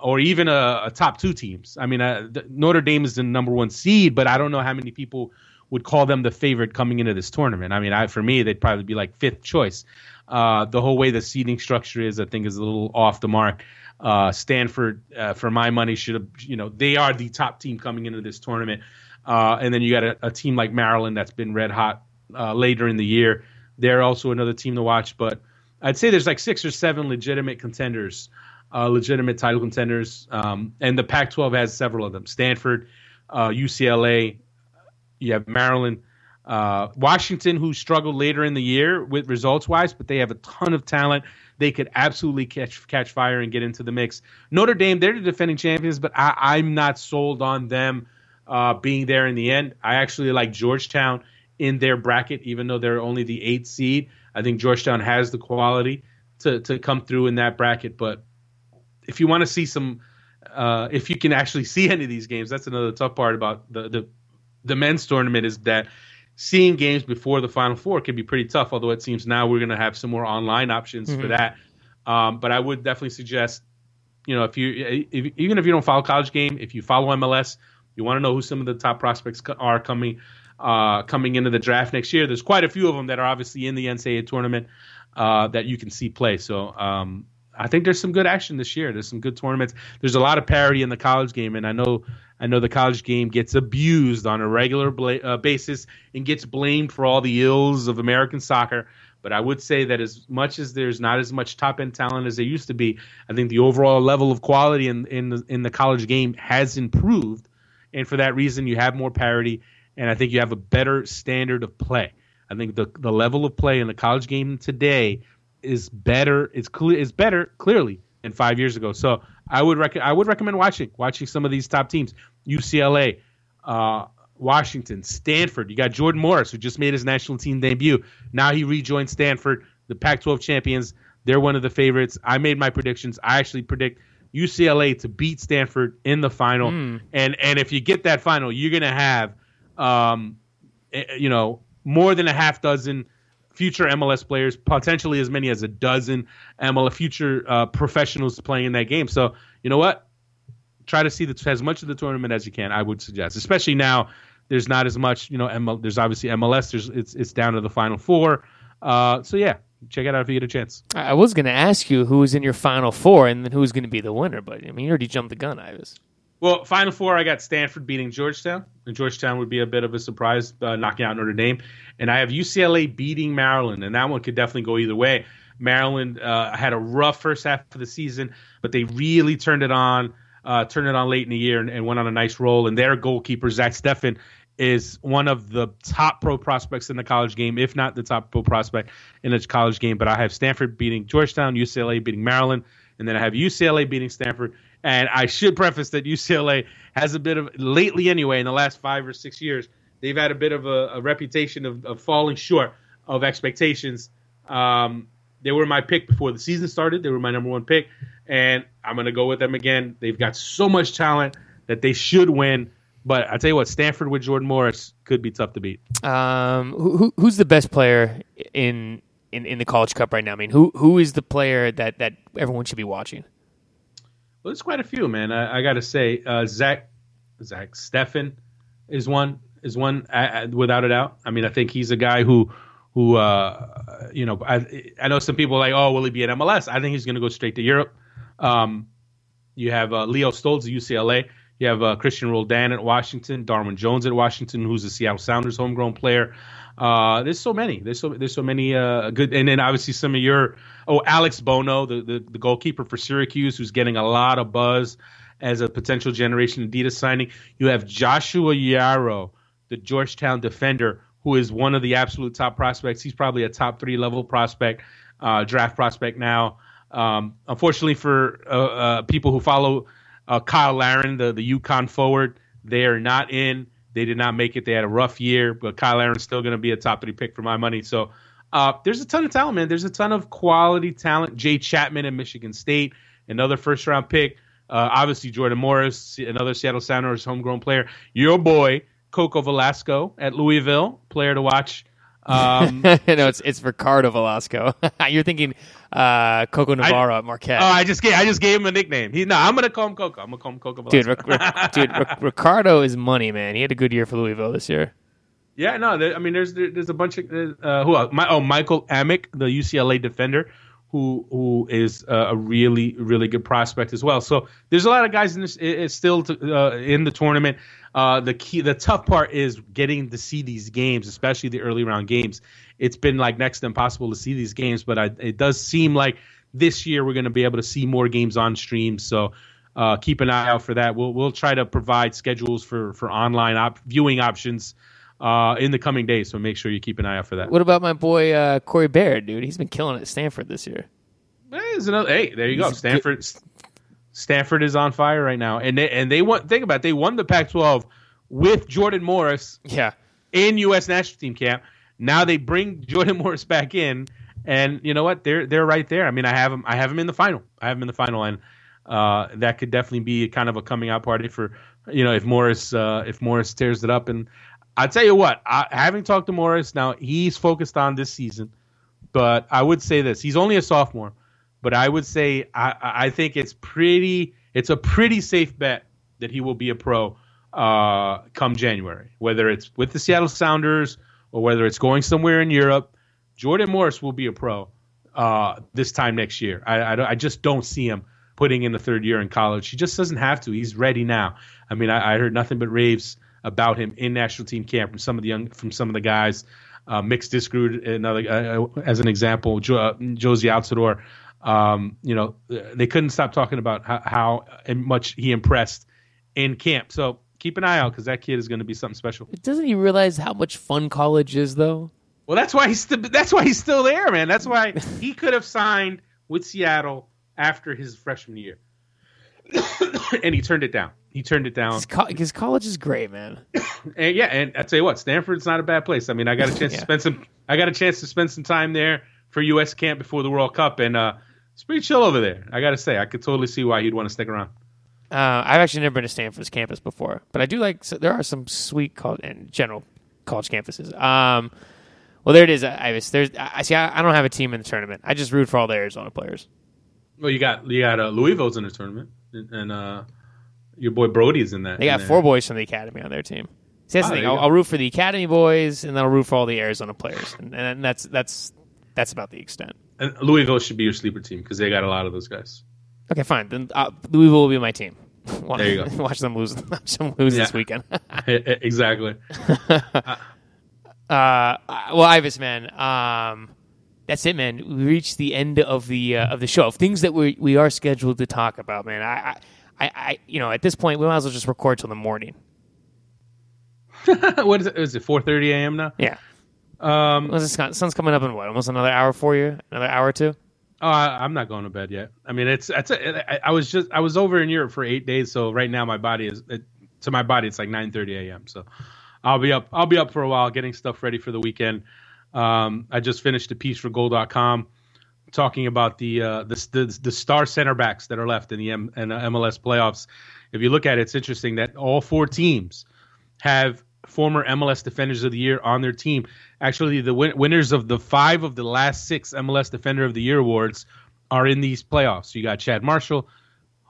or even a, a, top two teams. I mean, uh, Notre Dame is the number one seed, but I don't know how many people would call them the favorite coming into this tournament. I mean, I, for me, they'd probably be like fifth choice. Uh, the whole way the seeding structure is, I think, is a little off the mark. Uh, Stanford, uh, for my money, should have, you know, they are the top team coming into this tournament. Uh, and then you got a, a, team like Maryland that's been red hot uh, later in the year. They're also another team to watch, but I'd say there's like six or seven legitimate contenders uh, legitimate title contenders. Um, and the Pac 12 has several of them Stanford, uh, UCLA, you have Maryland. Uh, Washington, who struggled later in the year with results wise, but they have a ton of talent. They could absolutely catch catch fire and get into the mix. Notre Dame, they're the defending champions, but I, am not sold on them uh, being there in the end. I actually like Georgetown in their bracket, even though they're only the eighth seed. I think Georgetown has the quality to to come through in that bracket, but if you want to see some, uh, if you can actually see any of these games, that's another tough part about the the, the men's tournament is that seeing games before the Final Four can be pretty tough. Although it seems now we're going to have some more online options mm-hmm. for that. Um, but I would definitely suggest, you know, if you if, even if you don't follow college game, if you follow MLS, you want to know who some of the top prospects are coming uh, coming into the draft next year. There's quite a few of them that are obviously in the NCAA tournament uh, that you can see play. So um, I think there's some good action this year. There's some good tournaments. There's a lot of parity in the college game, and I know I know the college game gets abused on a regular bla- uh, basis and gets blamed for all the ills of American soccer. But I would say that as much as there's not as much top end talent as there used to be, I think the overall level of quality in in the, in the college game has improved, and for that reason, you have more parity, and I think you have a better standard of play. I think the the level of play in the college game today is better. It's clear. Is better clearly than five years ago. So I would rec- I would recommend watching watching some of these top teams. UCLA, uh, Washington, Stanford. You got Jordan Morris who just made his national team debut. Now he rejoined Stanford, the Pac-12 champions. They're one of the favorites. I made my predictions. I actually predict UCLA to beat Stanford in the final. Mm. And and if you get that final, you're gonna have, um, eh, you know, more than a half dozen future MLS players, potentially as many as a dozen MLS future uh, professionals playing in that game. So you know what? Try to see the, as much of the tournament as you can. I would suggest, especially now there's not as much. You know, ML, there's obviously MLS. There's it's it's down to the final four. Uh, so yeah, check it out if you get a chance. I was going to ask you who's in your final four and then who's going to be the winner, but I mean, you already jumped the gun, Ives. Well, final four, I got Stanford beating Georgetown, and Georgetown would be a bit of a surprise, uh, knocking out Notre Dame. And I have UCLA beating Maryland, and that one could definitely go either way. Maryland uh, had a rough first half of the season, but they really turned it on, uh, turned it on late in the year, and, and, went on a nice roll. And their goalkeeper Zach Steffen is one of the top pro prospects in the college game, if not the top pro prospect in the college game. But I have Stanford beating Georgetown, UCLA beating Maryland, and then I have UCLA beating Stanford and I should preface that UCLA has a bit of lately anyway in the last five or six years they've had a bit of a, a reputation of, of, falling short of expectations. Um, they were my pick before the season started. They were my number one pick, and I'm going to go with them again. They've got so much talent that they should win. But I tell you what, Stanford with Jordan Morris could be tough to beat. Um, who, who's the best player in, in in the College Cup right now? I mean, who who is the player that that everyone should be watching? Well, there's quite a few, man. I, I got to say, uh, Zach Zach Steffen is one is one without a doubt. I mean, I think he's a guy who who uh, you know I I know some people are like, oh, will he be at MLS? I think he's going to go straight to Europe. Um, you have uh, Leo Stolz at UCLA. You have uh, Cristian Roldan at Washington, Darwin Jones at Washington, who's a Seattle Sounders homegrown player. Uh, there's so many. There's so there's so many uh, good, and then obviously some of your oh Alex Bono, the, the the goalkeeper for Syracuse, who's getting a lot of buzz as a potential generation Adidas signing. You have Joshua Yaro, the Georgetown defender, who is one of the absolute top prospects. He's probably a top three level prospect, uh, draft prospect now. Um, unfortunately for uh, uh, people who follow uh, Cyle Larin, the the UConn forward, they are not in. They did not make it. They had a rough year, but Cyle Larin's still going to be a top three pick for my money. So uh, there's a ton of talent, man. There's a ton of quality talent. Jay Chapman at Michigan State, another first round pick. Uh, obviously, Jordan Morris, another Seattle Sounders homegrown player. Your boy, Coco Velasco at Louisville, player to watch. Um, no, it's it's Ricardo Velasco. You're thinking uh, Coco Navarro I, at Marquette. Oh, I just gave I just gave him a nickname. He no, I'm gonna call him Coco. I'm gonna call him Coco. Velasco. Dude, Ric- dude, Ric- Ricardo is money, man. He had a good year for Louisville this year. Yeah, no, there, I mean, there's there, there's a bunch of uh, who else? My, oh Michael Amick, the UCLA defender, who who is uh, a really really good prospect as well. So there's a lot of guys in this is still to, uh, in the tournament. Uh, the key, the tough part is getting to see these games, especially the early round games. It's been like next to impossible to see these games, but I, it does seem like this year we're going to be able to see more games on stream. So uh, keep an eye out for that. We'll we'll try to provide schedules for for online op- viewing options. Uh, in the coming days, so make sure you keep an eye out for that. What about my boy uh, Corey Baird, dude? He's been killing it at Stanford this year. Another, hey, there you He's go. Stanford, good. Stanford is on fire right now, and they and they won. Think about it, they won the Pac-12 with Jordan Morris. Yeah. In U.S. national team camp, now they bring Jordan Morris back in, and you know what? They're they're right there. I mean, I have him. I have him in the final. I have him in the final, and uh, that could definitely be kind of a coming out party for you know if Morris uh, if Morris tears it up. And I tell you what, I, having talked to Morris now, he's focused on this season. But I would say this: he's only a sophomore but I would say I, I think it's pretty it's a pretty safe bet that he will be a pro uh, come January, whether it's with the Seattle Sounders or whether it's going somewhere in Europe. Jordan Morris will be a pro uh, this time next year. I, I, I, just don't see him putting in the third year in college. He just doesn't have to. He's ready now. I mean, I, I heard nothing but raves about him in national team camp from some of the young from some of the guys. Uh, Mix Diskerud, another uh, as an example, jo- uh, Jozy Altidore um, you know, they couldn't stop talking about how, how much he impressed in camp. So keep an eye out because that kid is going to be something special. Doesn't he realize how much fun college is, though? Well, that's why he's st- that's why he's still there, man. That's why he could have signed with Seattle after his freshman year, and he turned it down. He turned it down. His, co- college is great, man. and yeah, and I tell you what, Stanford's not a bad place. I mean, I got a chance yeah. to spend some. I got a chance to spend some time there for U.S. camp before the World Cup, and uh, it's pretty chill over there. I got to say, I could totally see why he'd want to stick around. Uh, I've actually never been to Stanford's campus before, but I do like. So there are some sweet college and general college campuses. Um, well, there it is, Ives. There's. I see. I, I, don't have a team in the tournament. I just root for all the Arizona players. Well, you got you got uh, Louisville's in the tournament, and, and uh, your boy Brody's in that. They got in four boys from the academy on their team. See, that's Oh, the thing. I'll. I'll root for the Academy boys, and then I'll root for all the Arizona players, and, and that's that's that's about the extent. And Louisville should be your sleeper team because they got a lot of those guys. Okay, fine. Then uh, Louisville will be my team. Watch, There you go. Watch them lose. Watch them lose this weekend. exactly. Uh, well, Ives, man, um, that's it, man. We reached the end of the uh, of the show. Of things that we we are scheduled to talk about, man. I, I, I, I, you know, at this point, we might as well just record till the morning. what is it? Is it 4:30 a.m. now? Yeah. Um, Well, sun- sun's coming up in what? Almost another hour for you? Another hour or two? oh, I, I'm not going to bed yet. I mean, it's that's a, I, I was just I was over in Europe for eight days, so right now my body is it, to my body it's like 9:30 a.m. So I'll be up I'll be up for a while getting stuff ready for the weekend. Um, I just finished a piece for Goal.com talking about the uh, the, the the star center backs that are left in the M, uh, MLS playoffs. If you look at it, it's interesting that all four teams have former MLS Defenders of the Year on their team. Actually, the win- winners of the five of the last six MLS Defender of the Year awards are in these playoffs. You got Chad Marshall,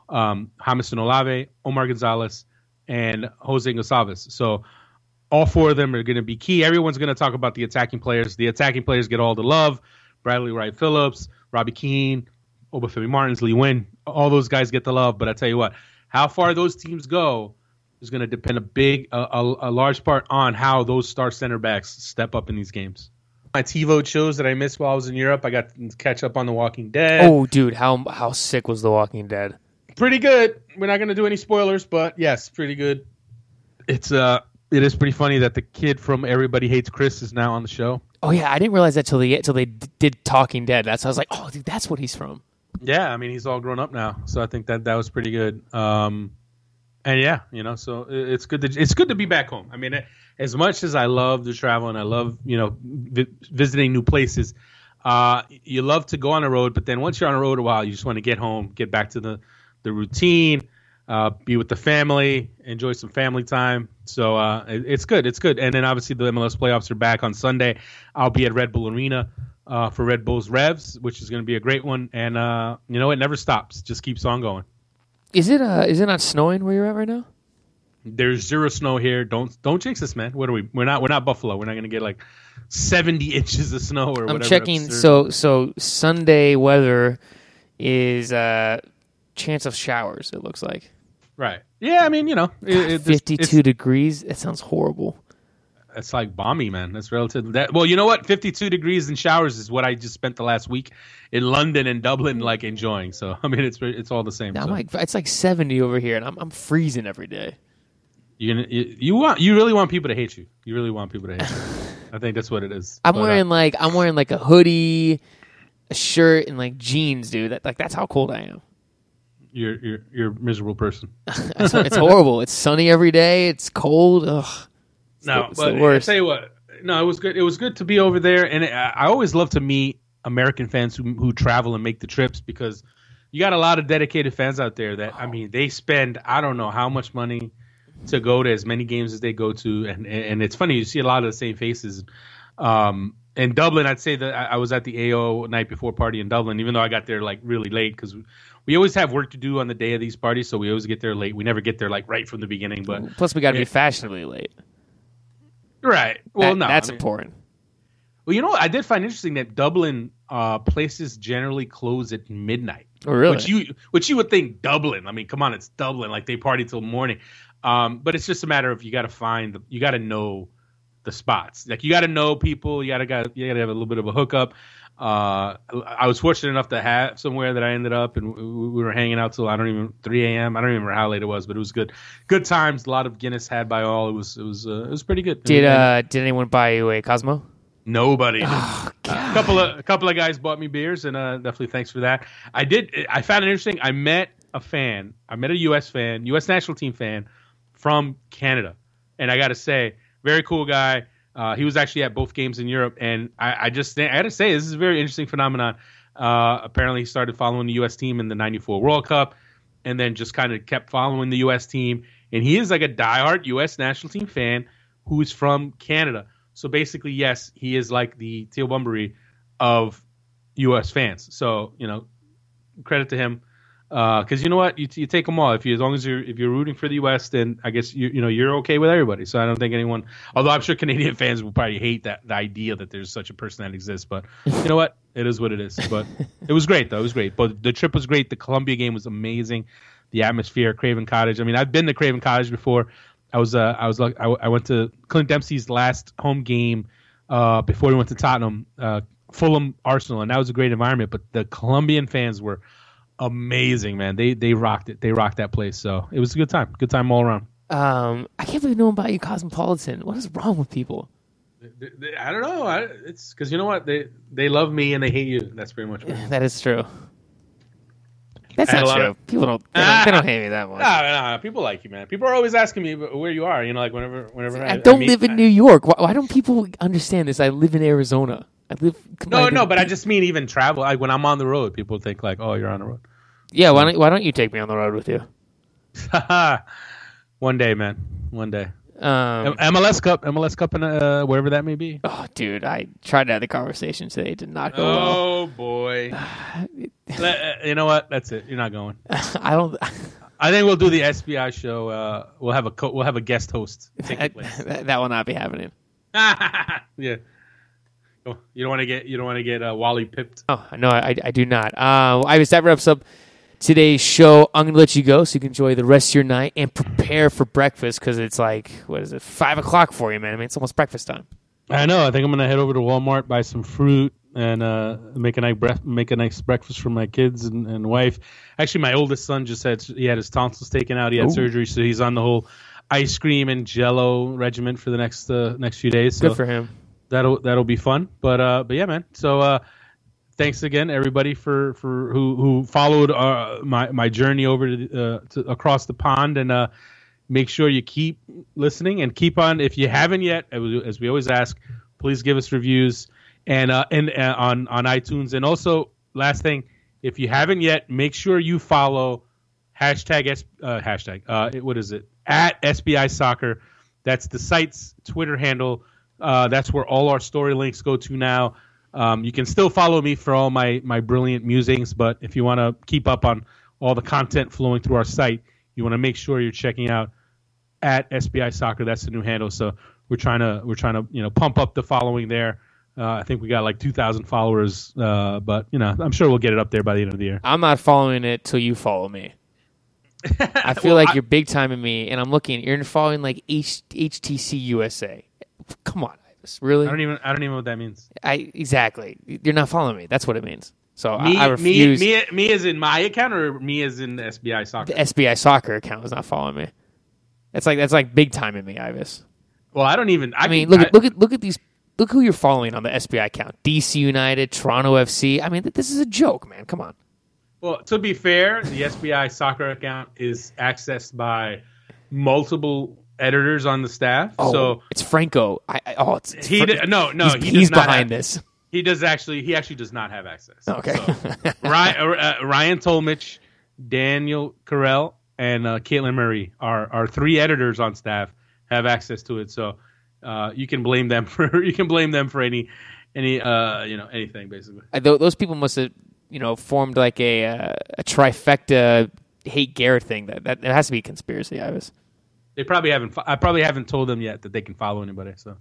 um, Jamison Olave, Omar Gonzalez, and Jose Gonçalves. So all four of them are going to be key. Everyone's going to talk about the attacking players. The attacking players get all the love. Bradley Wright Phillips, Robbie Keane, Obafemi Martins, Lee Nguyen. All those guys get the love. But I tell you what, how far those teams go is going to depend a big, a, a, a large part on how those star center backs step up in these games. My TiVo shows that I missed while I was in Europe. I got to catch up on The Walking Dead. Oh, dude, how how sick was The Walking Dead? pretty good. We're not going to do any spoilers, but yes, pretty good. It's uh, it is pretty funny that the kid from Everybody Hates Chris is now on the show. Oh yeah, I didn't realize that till they till they did Talking Dead. That's I was like, oh, dude, that's what he's from. Yeah, I mean he's all grown up now, so I think that that was pretty good. Um, and yeah, you know, so it- it's good to it's good to be back home. I mean, as much as I love to travel and I love you know vi- visiting new places, uh, you love to go on the road, but then once you're on the road a while, you just want to get home, get back to the the routine, uh, be with the family, enjoy some family time. So uh, it- it's good, it's good. And then obviously the MLS playoffs are back on Sunday. I'll be at Red Bull Arena uh, for Red Bull's Revs, which is going to be a great one. And uh, you know, it never stops; just keeps on going. Is it uh is it not snowing where you're at right now? There's zero snow here. Don't don't jinx us, man. What are we? We're not we're not Buffalo. We're not going to get like 70 inches of snow or whatever. I'm checking. absurd- So so Sunday weather is uh chance of showers. It looks like right. Yeah, I mean, you know, it, it- it's- 52 It's, degrees. That sounds horrible. it's like balmy, man. That's relative. That well, you know what? 52 degrees and showers is what I just spent the last week in London and Dublin, like enjoying. So I mean, it's it's all the same. I'm so. like it's like 70 over here, and I'm I'm freezing every day. You're gonna, you, you want you really want people to hate you. You really want people to hate you. I think that's what it is. I'm But, uh, wearing like I'm wearing like a hoodie, a shirt, and like jeans, dude. That like that's how cold I am. You're you're you're a miserable person. It's, it's horrible. It's sunny every day. It's cold. Ugh. It's No, the, it's but the I worst. tell you what, no, it was good. It was good to be over there, and I, I always love to meet American fans who who travel and make the trips because you got a lot of dedicated fans out there that I mean they spend I don't know how much money to go to as many games as they go to, and and it's funny you see a lot of the same faces. Um, in Dublin, I'd say that I I was at the AO night before party in Dublin, even though I got there like really late because we always have work to do on the day of these parties, so we always get there late. We never get there like right from the beginning, but Plus, we got to be fashionably late. right. Well, That- no, that's I mean- important. Well, you know, what? I did find interesting that Dublin uh, places generally close at midnight. Oh, really? Which you, which you would think Dublin. I mean, come on, it's Dublin. Like they party till morning. Um, but it's just a matter of you got to find, the, you got to know the spots. Like you got to know people. You got to got you got to have a little bit of a hookup. Uh, I was fortunate enough to have somewhere that I ended up, and we we were hanging out till I don't even 3 a.m. I don't even remember how late it was, but it was good. Good times. A lot of Guinness had by all. It was it was uh, it was pretty good. Did uh did anyone buy you a Cosmo? Nobody. Oh, a couple of a couple of guys bought me beers, and uh, definitely thanks for that. I did. I found it interesting. I met a fan. I met a U.S. fan, U.S. national team fan from Canada, and I got to say, very cool guy. Uh, he was actually at both games in Europe, and I, I just I got to say this is a very interesting phenomenon. Uh, apparently, he started following the U.S. team in the '94 World Cup, and then just kind of kept following the U.S. team. And he is like a diehard U.S. national team fan who's from Canada. So basically, yes, he is like the Teal Bunbury of U.S. fans. So you know, credit to him. Because you know what, you, you take them all. If you as long as you're if you're rooting for the U.S., then I guess you you know you're okay with everybody. So I don't think anyone. Although I'm sure Canadian fans will probably hate that the idea that there's such a person that exists. But you know what, it is what it is. But it was great though. It was great. But the trip was great. The Colombia game was amazing. The atmosphere, Craven Cottage. I mean, I've been to Craven Cottage before. I was uh, I was like I, I went to Clint Dempsey's last home game uh, before he went to Tottenham, uh, Fulham Arsenal, and that was a great environment. But the Colombian fans were amazing, man. They they rocked it. They rocked that place. So it was a good time. Good time all around. Um, I can't believe no one bought you Cosmopolitan. What is wrong with people? They- they- I don't know. I, it's because you know what they they love me and they hate you. That's pretty much. What it is. That is true. That's I not true. of- People don't they, don't. they don't hate me that much. Nah, nah, people like you, man. People are always asking me where you are. You know, like whenever whenever I don't meet- live in New York. Why, why don't people understand this? I live in Arizona. I live. No, I no, but I just mean even travel. Like when I'm on the road, people think like, "Oh, you're on the road." Yeah. Why don't Why don't you take me on the road with you? One day, man. One day. Um, MLS Cup, MLS Cup, and uh, wherever that may be. oh, dude, I tried to have the conversation today. It did not go well. Oh boy. Let- uh, you know what? That's it. You're not going. I don't. I think we'll do the SBI show. Uh, we'll have a co- we'll have a guest host. That, that, that will not be happening. yeah. You don't want to get you don't want to get uh, Wally pipped. Oh no, I, I do not. Uh, I was that wraps up today's show. I'm gonna let you go so you can enjoy the rest of your night and prepare for breakfast because it's like what is it five o'clock for you, man? I mean, it's almost breakfast time. I know. I think I'm gonna head over to Walmart buy some fruit and uh, make a nice bref- make a nice breakfast for my kids and, and wife. Actually, my oldest son just had he had his tonsils taken out. He had Ooh. surgery, so he's on the whole ice cream and Jello regimen for the next uh, next few days. So Good for him. that'll that'll be fun. But uh, but yeah, man. So uh, thanks again, everybody, for for who who followed uh, my my journey over to, uh, to across the pond, and uh, make sure you keep listening and keep on. If you haven't yet, as we- always ask, please give us reviews and uh, and uh, on on iTunes, and also last thing, if you haven't yet, make sure you follow hashtag S, uh, hashtag uh, what is it at SBI Soccer. That's the site's Twitter handle. Uh, that's where all our story links go to now. Um, you can still follow me for all my my brilliant musings, but if you want to keep up on all the content flowing through our site, you want to make sure you're checking out at SBI Soccer. That's the new handle. So we're trying to we're trying to you know pump up the following there. Uh, I think we got like 2,000 followers, uh, but you know I'm sure we'll get it up there by the end of the year. I'm not following it till you follow me. I feel Well, like you're big time in me, and I'm looking. You're following like H, HTC USA. Come on. Really? I don't even I don't even know what that means. I exactly. You're not following me. That's what it means. So Me, I, I me, refuse. me, me as in my account or me as in the SBI Soccer. the SBI soccer account is not following me. That's like that's like big time in me, Ives. Well, I don't even. I, I mean, can- look I- at look at look at these. Look who you're following on the SBI account: DC United, Toronto FC. I mean, th- this is a joke, man. Come on. Well, to be fair, the SBI soccer account is accessed by multiple editors on the staff. Oh, so it's Franco. I, I, oh, it's, it's he d- no no he's, he he's behind have- this. He does actually. He actually does not have access. Okay. So, Ryan, uh, Ryan Tolmich, Daniel Carell, and uh, Caitlin Murray are are three editors on staff have access to it. So uh, you can blame them for you can blame them for any any uh, you know anything basically. Tho- those people must have, you know, formed like a uh, a trifecta hate Garrett thing. That that it has to be a conspiracy. I was. They probably haven't. I probably haven't told them yet that they can follow anybody. So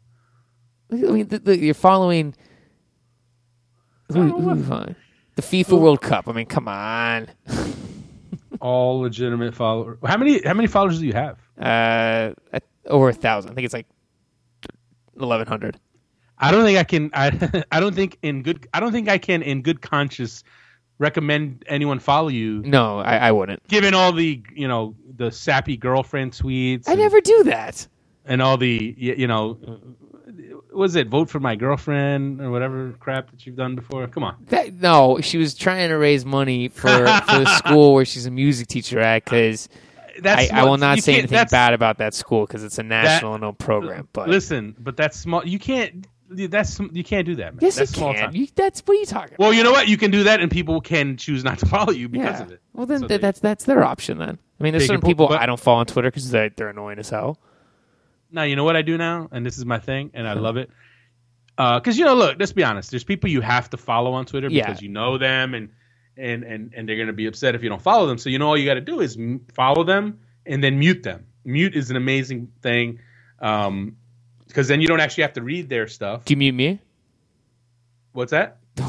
I mean, th- th- you're following. Who, who? The FIFA World Cup. I mean, come on. all legitimate followers. How many how many followers do you have? Uh, over a thousand. I think it's like eleven hundred. I don't think I can. I I don't think in good. I don't think I can in good conscience recommend anyone follow you, No, I, I wouldn't. given all the you know the sappy girlfriend tweets. I and, never do that. and all the you know, uh, was it vote for my girlfriend or whatever crap that you've done before? Come on. That no, she was trying to raise money for for the school where she's a music teacher at. Because I, That's I will not say anything bad about that school because it's a national no program. But Listen, but that's small. You can't. That's you can't do that, man. yes, that's you small can. time. You, that's what are you talking about? Well, you know what? You can do that, and people can choose not to follow you because yeah. of it. Well, then So th- they- that's that's their option. Then I mean, there's They certain people but- I don't follow on Twitter because they're, they're annoying as hell. Now you know what I do now, and this is my thing, and I love it. Because you know, look, let's be honest. There's people you have to follow on Twitter Yeah. because you know them, and and and and they're gonna be upset if you don't follow them. So you know all you got to do is m- follow them and then mute them. Mute is an amazing thing, um, because then you don't actually have to read their stuff. Do you mute me? What's that? did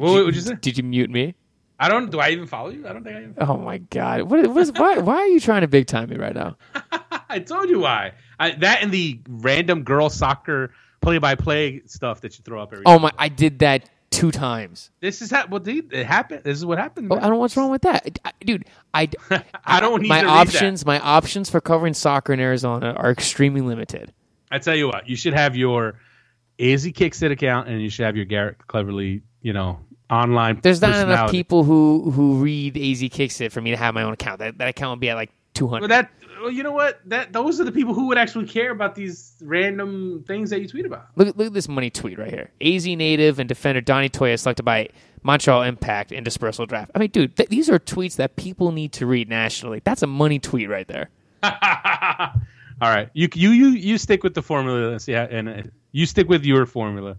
What- you say? Did you mute me? I don't. Do I even follow you? I don't think I even. Oh my god! What, what is, why, why are you trying to big time me right now? I told you why. I, that and the random girl soccer play-by-play stuff that you throw up every. Oh my! I did that two times. This is ha- what dude, it happened. This is what happened. Oh. I don't know what's wrong with that, I- dude. I I don't need my to read that. options. My options for covering soccer in Arizona are extremely limited. I tell you what, you should have your AZ Kicksit account, and you should have your Garrett Cleverly, you know, online. There's not enough people who who read AZ Kicks it for me to have my own account. That that account would be at like 200. Well, that well, you know what? That those are the people who would actually care about these random things that you tweet about. Look, look at this money tweet right here. AZ native and defender Donny Toia selected by Montreal Impact in dispersal draft. I mean, dude, th- these are tweets that people need to read nationally. That's a money tweet right there. All right, you you you you stick with the formula and see how, and uh, you stick with your formula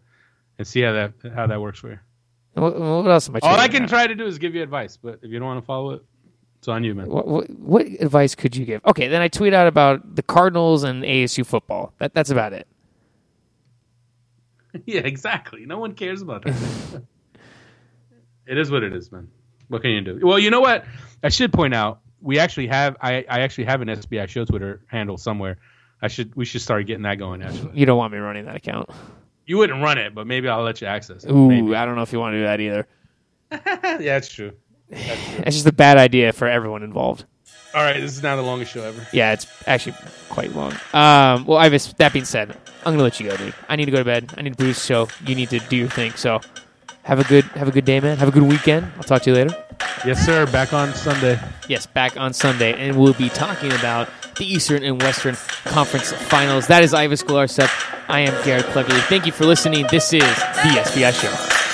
and see how that how that works for you. What, what else am I? All I can now? try to do is give you advice, but if you don't want to follow it, it's on you, man. What, what, what advice could you give? Okay, then I tweet out about the Cardinals and ASU football. That that's about it. yeah, exactly. No one cares about that. it is what it is, man. What can you do? Well, you know what? I should point out we actually have I, I actually have an SBI show Twitter handle somewhere. I should we should start getting that going. Actually, You don't want me running that account. you wouldn't run it, but maybe I'll let you access it. Ooh, Maybe. I don't know if you want to do that either. yeah, it's true. It's just a bad idea for everyone involved. All right, this is now the longest show ever. Yeah, it's actually quite long. Um, well, Ives, that being said, I'm gonna let you go, dude. I need to go to bed. I need to the show. You need to do your thing. So, have a good have a good day, man. Have a good weekend. I'll talk to you later. Yes, sir. Back on Sunday. Yes, back on Sunday, and we'll be talking about the Eastern and Western Conference Finals. That is Ives Galarcep. I am Garrett Cleverly. Thank you for listening. This is the SBI Show.